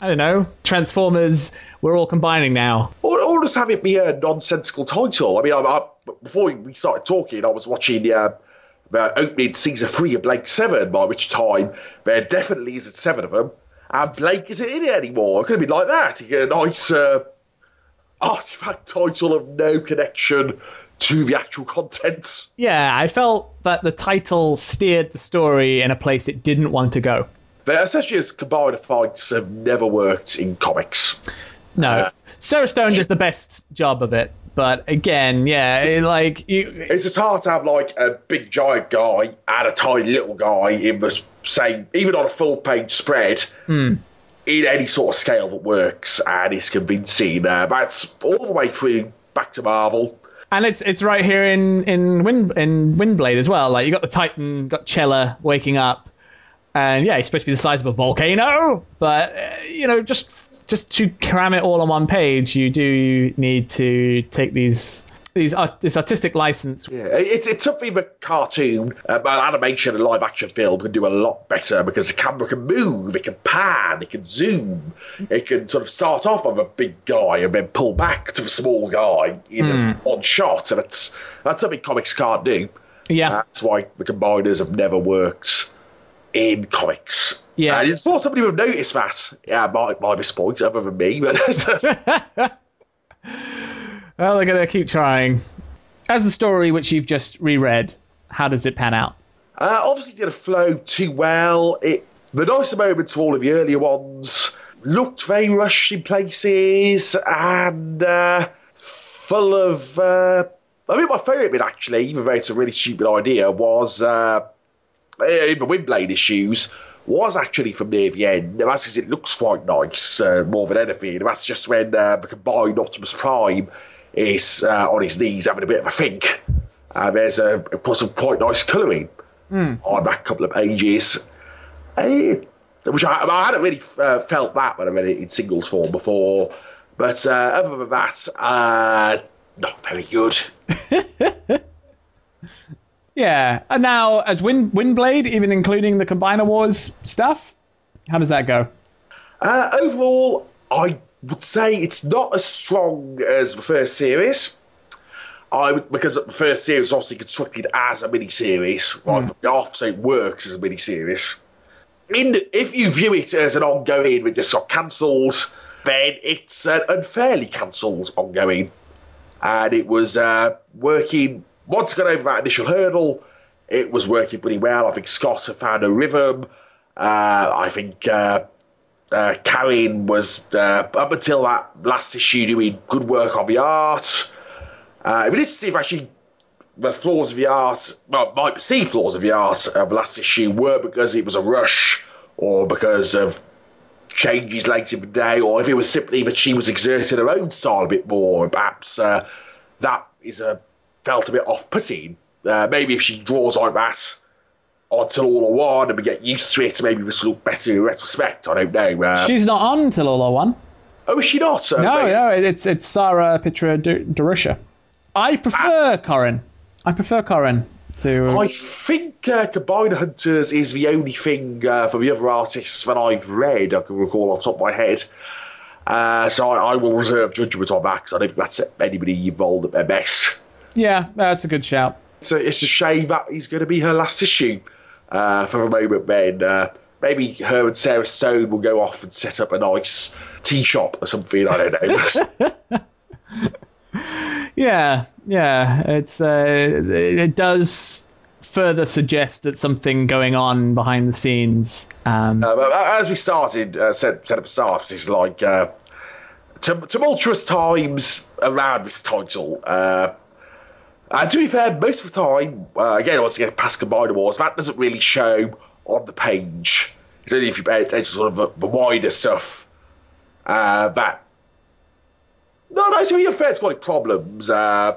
I don't know, Transformers. We're all combining now. Or, or just have it be a nonsensical title. I mean, I, I, before we started talking, I was watching uh, the opening season three of Blake Seven, by which time there definitely isn't seven of them, and Blake isn't in it anymore. It could have been like that. You get a nice uh, artifact title of no connection to the actual content. Yeah, I felt that the title steered the story in a place it didn't want to go. But essentially, as combined fights have never worked in comics. No, Uh, Sarah Stone does the best job of it. But again, yeah, it, like you, It's just hard to have like a big giant guy and a tiny little guy in the same, even on a full page spread, in any sort of scale that works and is convincing. Uh, that's all the way through back to Marvel. And it's it's right here in in Wind in Windblade as well. Like you got the Titan, got Chela waking up, and yeah, he's supposed to be the size of a volcano. But uh, you know, just just to cram it all on one page, you do need to take these these art, this artistic license. Yeah, it's it's something that cartoon, uh, animation, and live action film can do a lot better because the camera can move, it can pan, it can zoom, it can sort of start off on a big guy and then pull back to the small guy in a one shot, and that's that's something comics can't do. Yeah, That's why the combiners have never worked in comics. Yeah. and it's thought somebody would have noticed that. Yeah, by, by this point, other than me, but. <laughs> well, they're gonna keep trying. As the story which you've just reread, how does it pan out? Uh, obviously, didn't flow too well. It the nicer moments to all of the earlier ones looked very rushed in places and uh, full of. Uh, I mean, my favourite bit actually, even though it's a really stupid idea, was uh, in the Windblade issues. Was actually from near the end. That's because it looks quite nice, uh, more than anything. That's just when uh, the combined Optimus Prime is uh, on his knees having a bit of a think. Uh, there's a, course, some quite nice colouring on that couple of pages. Eh, which I, I hadn't really uh, felt that when I read it in singles form before. But uh, other than that, uh, not very good. <laughs> Yeah, and now as Wind Windblade, even including the Combiner Wars stuff, how does that go? Uh, overall, I would say it's not as strong as the first series. I would, because the first series was obviously constructed as a mini series, right from the off, so it works as a mini series. In if you view it as an ongoing that just got cancelled, then it's an unfairly cancelled ongoing, and it was uh, working. Once got over that initial hurdle, it was working pretty well. I think Scott had found a rhythm. Uh, I think uh, uh, Corin was uh, up until that last issue doing good work on the art. Uh, we did see if actually the flaws of the art, well, might perceive flaws of the art of the last issue were because it was a rush or because of changes late in the day, or if it was simply that she was exerting her own style a bit more, perhaps uh, that is a felt a bit off-putting. Uh, maybe if she draws like that until all or one and we get used to it, maybe this will look better in retrospect. I don't know. Uh, She's not on till all one. oh, is she not? Uh, No, maybe- no, it's it's Sara Pitre-Durocher. I prefer Corin. I prefer Corin to. I think uh, Combiner Hunters is the only thing uh, for the other artists that I've read I can recall off the top of my head. Uh, so I, I will reserve judgment on that because I don't think that's anybody involved at their best. Yeah, that's a good shout. So it's a shame that he's going to be her last issue uh, for the moment, then. Uh, maybe her and Sarah Stone will go off and set up a nice tea shop or something. I don't know. <laughs> yeah, yeah. It's uh, it does further suggest that something going on behind the scenes. Um, uh, as we started, uh, set, set up staff, it's like uh, tumultuous times around this title. Uh, to be fair, most of the time, uh, again, once get past Combiner Wars, that doesn't really show on the page. It's only if you pay attention to sort of the, the wider stuff uh, that. No, no, to be fair, it's got problems because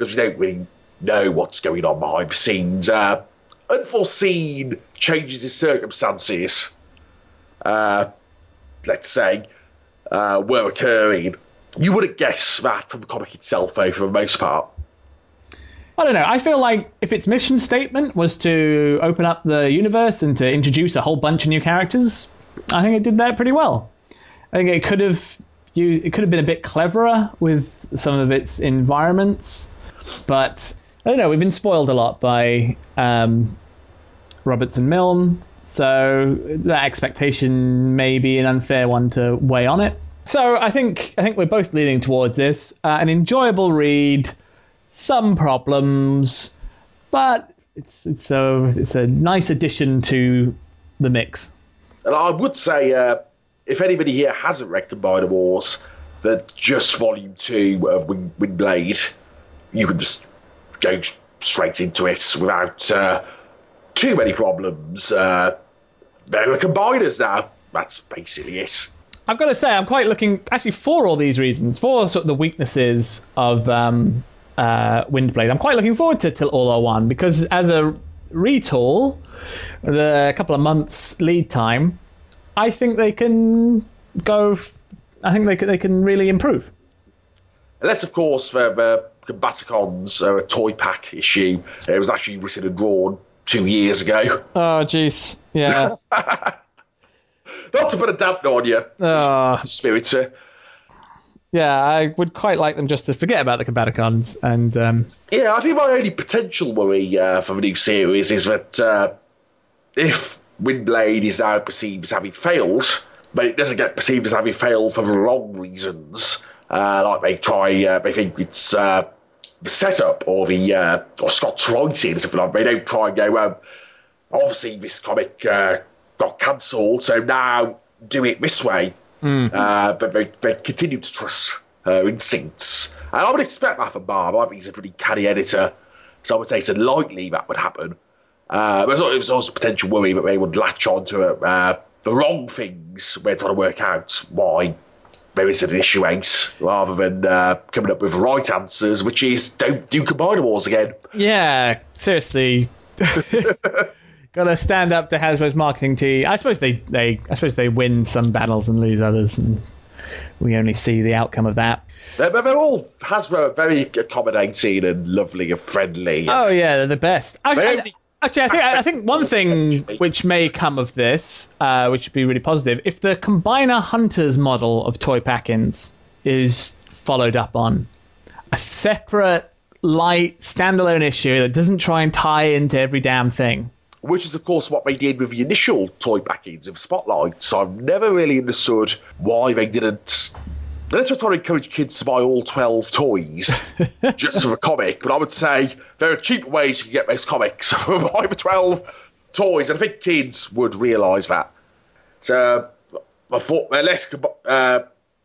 we don't really know what's going on behind the scenes. Uh, unforeseen changes in circumstances, uh, let's say, uh, were occurring. You wouldn't guess that from the comic itself, though, for the most part. I don't know. I feel like if its mission statement was to open up the universe and to introduce a whole bunch of new characters, I think it did that pretty well. I think it could have used, it could have been a bit cleverer with some of its environments, but I don't know. We've been spoiled a lot by um, Roberts and Milne, so that expectation may be an unfair one to weigh on it. So I think I think we're both leaning towards this. Uh, an enjoyable read, some problems, but it's it's a it's a nice addition to the mix. And I would say, uh, if anybody here hasn't read Combiner Wars, that just Volume Two of Wind, Windblade, you can just go straight into it without uh, too many problems. Uh, there are combiners now. That's basically it. I've got to say, I'm quite looking actually for all these reasons, for sort of the weaknesses of um, uh, Windblade. I'm quite looking forward to Till All Are One because as a retool, the couple of months lead time, I think they can go. F- I think they can, they can really improve. Unless, of course, uh, uh, the, the Combaticons are a toy pack issue. It was actually written and drawn two years ago. Oh, jeez. Yeah. <laughs> Not to put a dampener on you, ah. oh. Spiritor. Yeah, I would quite like them just to forget about the Combaticons. And um... yeah, I think my only potential worry uh, for the new series is that uh, if Windblade is now perceived as having failed, but it doesn't get perceived as having failed for the wrong reasons, uh, like they try, uh, they think it's uh, the setup or the or Scott's writing or something like. They don't try and go. Um, obviously, this comic got cancelled, so now do it this way. Mm. but they, they continue to trust her instincts, and I would expect that from Barb. I think he's a pretty canny editor, so I would say it's unlikely that would happen. Uh, but it was also a potential worry that they would latch on to uh, the wrong things we're trying to work out why maybe it's an issue eight rather than uh, coming up with right answers, which is don't do Combiner Wars again. Yeah, seriously. <laughs> <laughs> Gotta stand up to Hasbro's marketing team. I suppose they, they I suppose they win some battles and lose others, and we only see the outcome of that. They're, they're all Hasbro very accommodating and lovely and friendly. Oh yeah, they're the best. I, Actually, I think I think one thing which may come of this, uh, which would be really positive, if the combiner hunters model of toy pack-ins is followed up on a separate, light, standalone issue that doesn't try and tie into every damn thing. Which is, of course, what they did with the initial toy packings of Spotlight. So I've never really understood why they didn't Let's just try to encourage kids to buy all 12 toys <laughs> just for a comic. But I would say there are cheaper ways you can get those comics. <laughs> buy the 12 toys. And I think kids would realise that. So I thought unless uh,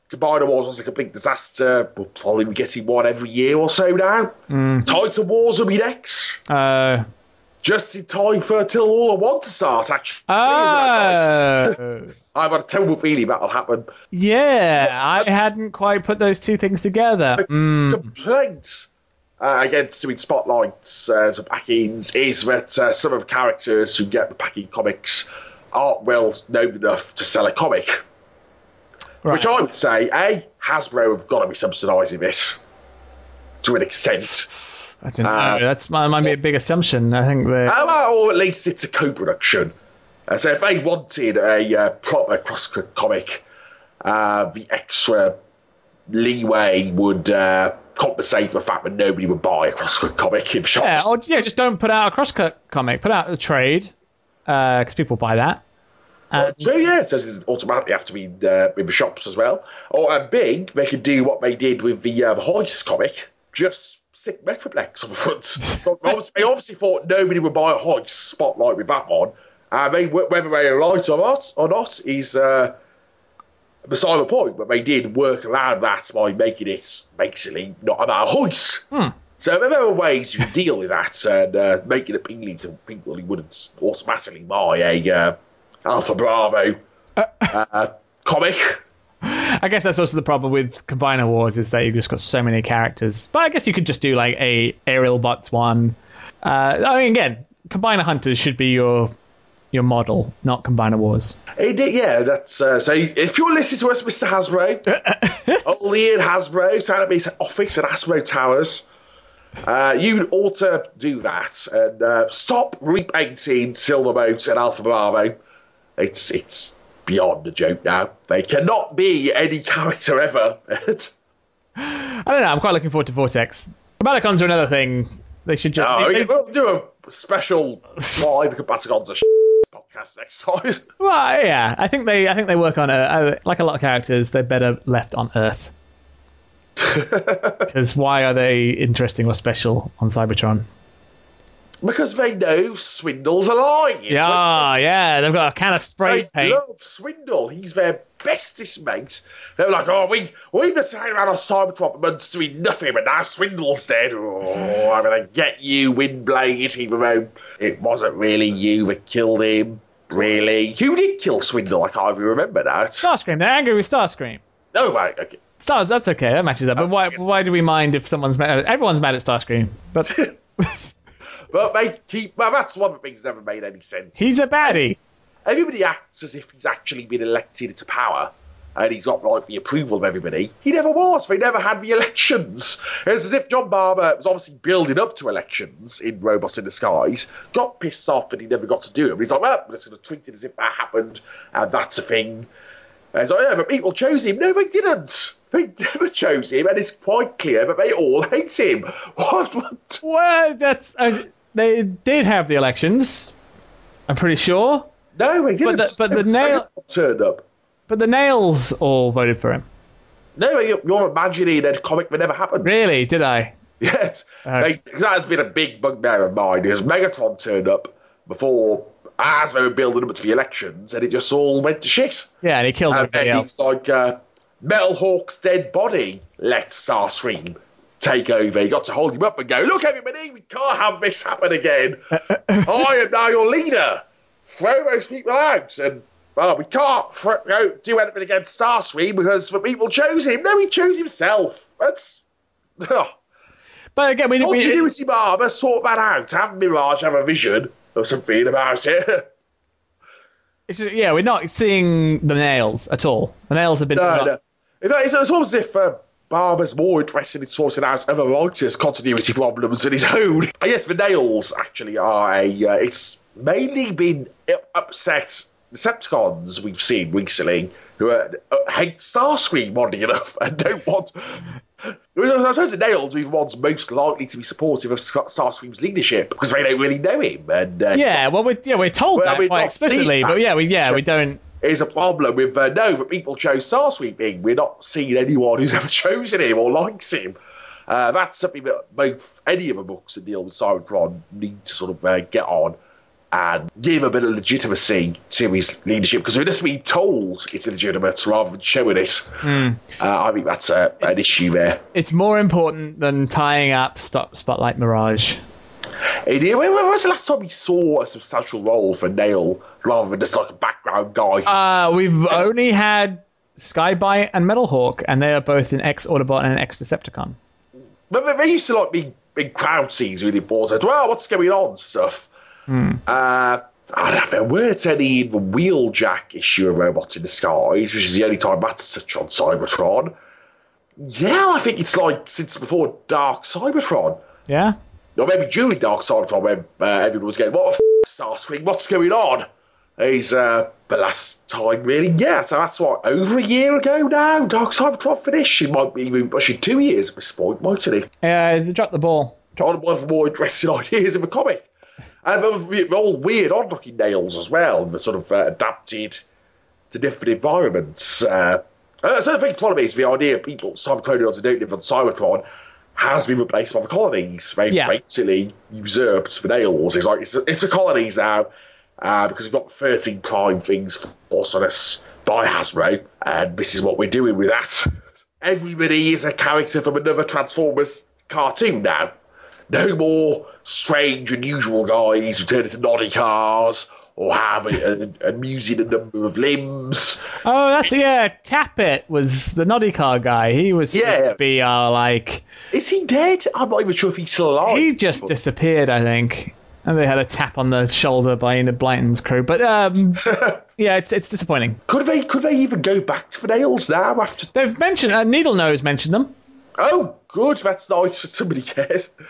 Combiner Wars was a complete disaster, we'll probably be getting one every year or so now. Mm. Titan Wars will be next. Uh, just in time for Till All Are One to start, actually. Oh. <laughs> I've had a terrible feeling that'll happen. Yeah, I hadn't quite put those two things together. The mm. complaint uh, against doing spotlights uh, as packings is that uh, some of the characters who get the packing comics aren't well known enough to sell a comic. Right. Which I would say, A, Hasbro have got to be subsidising this to an extent. I don't know. Uh, That's might, might be a big assumption. I think that. Uh, or at least it's a co-production. Uh, so if they wanted a uh, proper Crosscut comic, uh, the extra leeway would uh, compensate for the fact that nobody would buy a Crosscut comic in shops. Yeah, or yeah, just don't put out a Crosscut comic. Put out a trade because people buy that. And So yeah, it doesn't automatically have to be uh, in the shops as well. Or and big, they could do what they did with the uh, the Heist comic, just stick Metroplex on the front. So obviously, they obviously thought nobody would buy a Heist spotlight with that on. And they, whether they are right or not, or not is uh, beside the point. But they did work around that by making it basically not about Heist. Hmm. So there are ways you can deal with that and uh, make it appealing to people who wouldn't automatically buy a uh, Alpha Bravo uh, comic. <laughs> I guess that's also the problem with Combiner Wars is that you've just got so many characters. But I guess you could just do like a Aerialbots one. Uh, I mean, again, Combiner Hunters should be your your model, not Combiner Wars. It, yeah, that's uh, so. If you're listening to us, Mr. Hasbro, <laughs> only in Hasbro, his office at Hasbro Towers, uh, you ought to do that and uh, stop repainting Silverbolt and Alpha Bravo. It's it's beyond a joke now. They cannot be any character ever. I don't know. I'm quite looking forward to Vortex. Combaticons are another thing. They should just. No, oh, they- we- we'll do a special live Combaticons of podcast next time. <laughs> Well, yeah, I think they I think they work on Earth. Like a lot of characters, they're better left on Earth. <laughs> Because why are they interesting or special on Cybertron? Because they know Swindle's a lying. Yeah, yeah, they've got a can of spray They paint. love Swindle. He's their bestest mate. They're like, oh, we we hang around on Cybertron for months doing nothing, but now Swindle's dead. Oh, I'm gonna get you, Windblade, even though it wasn't really you that killed him. Really, who did kill Swindle? I can't even remember now. Starscream, they're angry with Starscream. No, right, okay. Stars, that's okay, that matches up. But why why do we mind if someone's mad? Everyone's mad at Starscream, but <laughs> But they keep. Well, that's one of the things that never made any sense. he's a baddie. Everybody acts as if he's actually been elected to power and he's got like the approval of everybody. He never was. They never had the elections. It's as if John Barber was obviously building up to elections in Robots in Disguise, got pissed off that he never got to do them. He's like, well, I'm just going to treat it as if that happened and that's a thing. And it's like, yeah, but people chose him. No, they didn't. They never chose him, and it's quite clear that they all hate him. What? <laughs> what? Well, that's uh, they did have the elections. I'm pretty sure, No, they didn't. the- but the nail- turned up. but the Nails all voted for him. No, you're you're imagining that comic that never happened. Really? Did I? Yes, they, that has been a big bugbear of mine because Megatron turned up before as they were building up to the elections, and it just all went to shit. Yeah, and he killed And, everybody and else. it's like uh, Metalhawk's dead body. Let Starscream take over. You got to hold him up and go, look, everybody, we can't have this happen again. <laughs> I am now your leader. Throw those people out, and well, we can't do anything against Starscream because the people chose him. No, he chose himself. That's. Ugh. But again, we, we Continuity Barber, sort that out. Have Mirage have a vision or something about it. <laughs> it's just- yeah, we're not seeing the nails at all. The nails have been. no, no. It's, it's almost as if uh, Barber's more interested in sorting out other writers' continuity problems than his own. <laughs> yes, the nails actually are a. Uh, it's mainly been upset Decepticons we've seen recently who uh, uh, hate Starscream oddly enough <laughs> and don't want. <laughs> I suppose the Nails are the ones most likely to be supportive of Star- Starscream's leadership because they don't really know him. And uh, Yeah, well, we yeah we're told Well, that quite explicitly, seen but yeah, we yeah we don't. Is a problem with uh, no, but people chose Starscream being. We're not seeing anyone who's <laughs> ever chosen him or likes him. Uh, that's something that both any of the books that deal with Cybertron need to sort of uh, get on and give a bit of legitimacy to his leadership because we're just being told it's legitimate rather than showing it. Uh, I think that's uh, an issue there. It's more important than tying up Stop Spotlight Mirage. When, when was the last time we saw a substantial role for Nail rather than just like a background guy? Uh, we've only had Skybite and Metalhawk, and they are both in X Autobot and an X Decepticon. But they- used to like big big crowd scenes really important. Well, what's going on stuff. Uh, I don't know. if There weren't any in the Wheeljack issue of Robots in Disguise, which is the only time that's touched on Cybertron. Yeah, I think it's like since before Dark Cybertron. Yeah. Or maybe during Dark Cybertron when uh, everyone was going, what the f*** Starscream, what's going on? He's, uh, the last time really, yeah, so that's what, over a year ago now, Dark Side Cybertron finished. It might be even pushing two years at this point, mightn't it? Uh, they dropped the ball. on one of the more interesting <laughs> ideas of a comic. And they're all weird, odd looking nails as well, and they're sort of uh, adapted to different environments. Uh, uh, so the big problem is the idea of people, Cybertronians who don't live on Cybertron, has been replaced by the colonies. They Yeah. basically usurped the nails. It's like it's, it's the colonies now uh, because we've got 13 prime things forced on us by Hasbro, and this is what we're doing with that. Everybody is a character from another Transformers cartoon now. No more strange, unusual guys who turn into noddy cars or have a, a, amusing a number of limbs. Oh, that's yeah. Tappet was the Noddy Car guy. He was supposed Yeah. to be our like. Is he dead? I'm not even sure if he's still alive. He just disappeared, I think. And they had a tap on the shoulder by Enid Blyton's crew. But um, <laughs> yeah, it's it's disappointing. Could they could they even go back to the nails now after? They've mentioned uh, Needlenose mentioned them. Oh, good. That's nice. <laughs> Somebody cares. <laughs>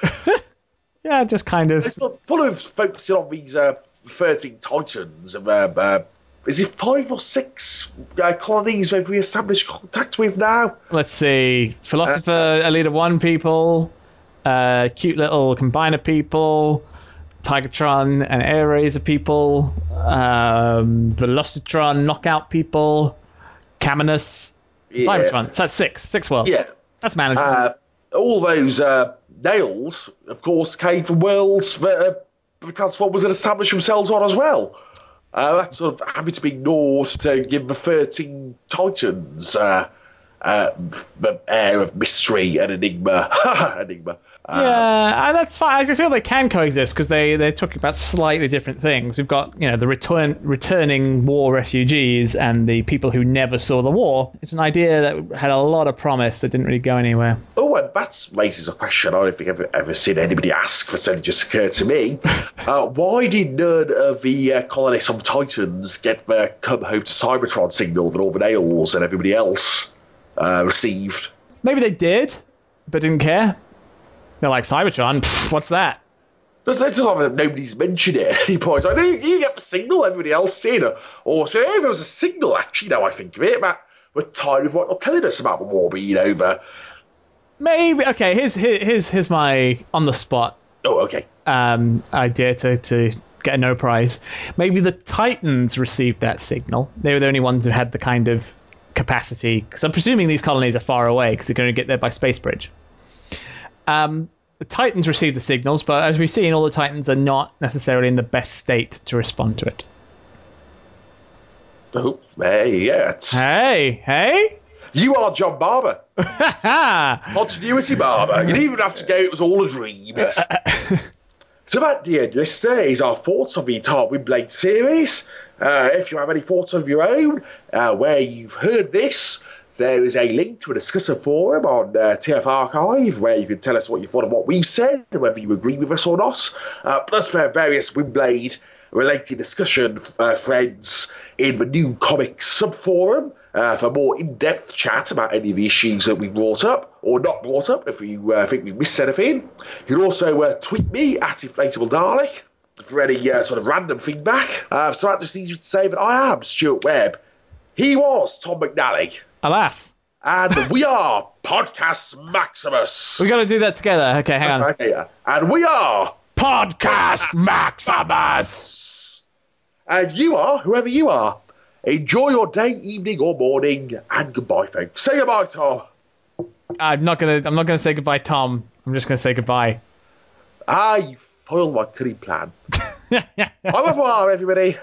Yeah, just kind of. Full of focusing on these uh, thirteen titans. Of, uh, uh, is it five or six uh, colonies they've re-established contact with now? Let's see, Philosopher, Elite of One people, uh, cute little Combiner people, Tigertron and Airazor people, um, Velocitron Knockout people, Caminus, Yes. Cybertron. So that's six. Six worlds. Yeah. That's manageable. Uh, all those uh, nails, of course, came from worlds that uh, the Transformers had established themselves on as well. Uh, sort of having to be ignored to give the 13 Titans uh, uh, the air of mystery and enigma. <laughs> enigma. Uh, yeah, uh, that's fine. I feel they can coexist because they they're talking about slightly different things. We've got you know the return returning war refugees and the people who never saw the war. It's an idea that had a lot of promise that didn't really go anywhere. Oh, and that raises a question I don't think I've ever seen anybody ask, but it just occurred to me. <laughs> uh, why did none of the uh, colonists on Titans get their come home to Cybertron signal that all the nails and everybody else uh, received? Maybe they did, but didn't care. They're like Cybertron. Pff, what's that? There's it's not that nobody's mentioned it at any point. Like, you, you get the signal, everybody else seen it. Or so hey, there was a signal, actually, now I think of it, about the tired of what they're telling us about the war being over. Maybe okay. Here's here- here's here's my on the spot Oh, okay. um, idea to, to get a no prize. Maybe the Titans received that signal. They were the only ones who had the kind of capacity. Because I'm presuming these colonies are far away because they're going to get there by space bridge. Um, the Titans receive the signals, but as we've seen, all the Titans are not necessarily in the best state to respond to it. Oh, hey, yeah. it's- Hey, hey! You are John Barber. Ha! <laughs> Continuity Barber. You didn't even have to go, it was all a dream. <laughs> so that, dear listener, is our thoughts on the entire Windblade series. Uh, if you have any thoughts of your own, uh, where you've heard this, there is a link to a discussion forum on uh, TF Archive where you can tell us what you thought of what we've said, whether you agree with us or not. Uh, plus, there are various Windblade related discussion uh, threads in the new comics subforum uh, for more in-depth chat about any of the issues that we brought up or not brought up if you uh, think we missed anything. You can also uh, tweet me at Inflatable Dalek for any uh, sort of random feedback. Uh, so that just needs to say that I am Stuart Webb. He was Tom McNally. Alas. And we are Podcast Maximus. we got to do that together. Okay, hang on. Okay, yeah. And we are Podcast Maximus! And you are whoever you are. Enjoy your day, evening, or morning, and goodbye, folks. Say goodbye, Tom. I'm not gonna. I'm not gonna say goodbye, Tom. I'm just gonna say goodbye. Ah, you foiled my cunning plan. <laughs> Au revoir, everybody.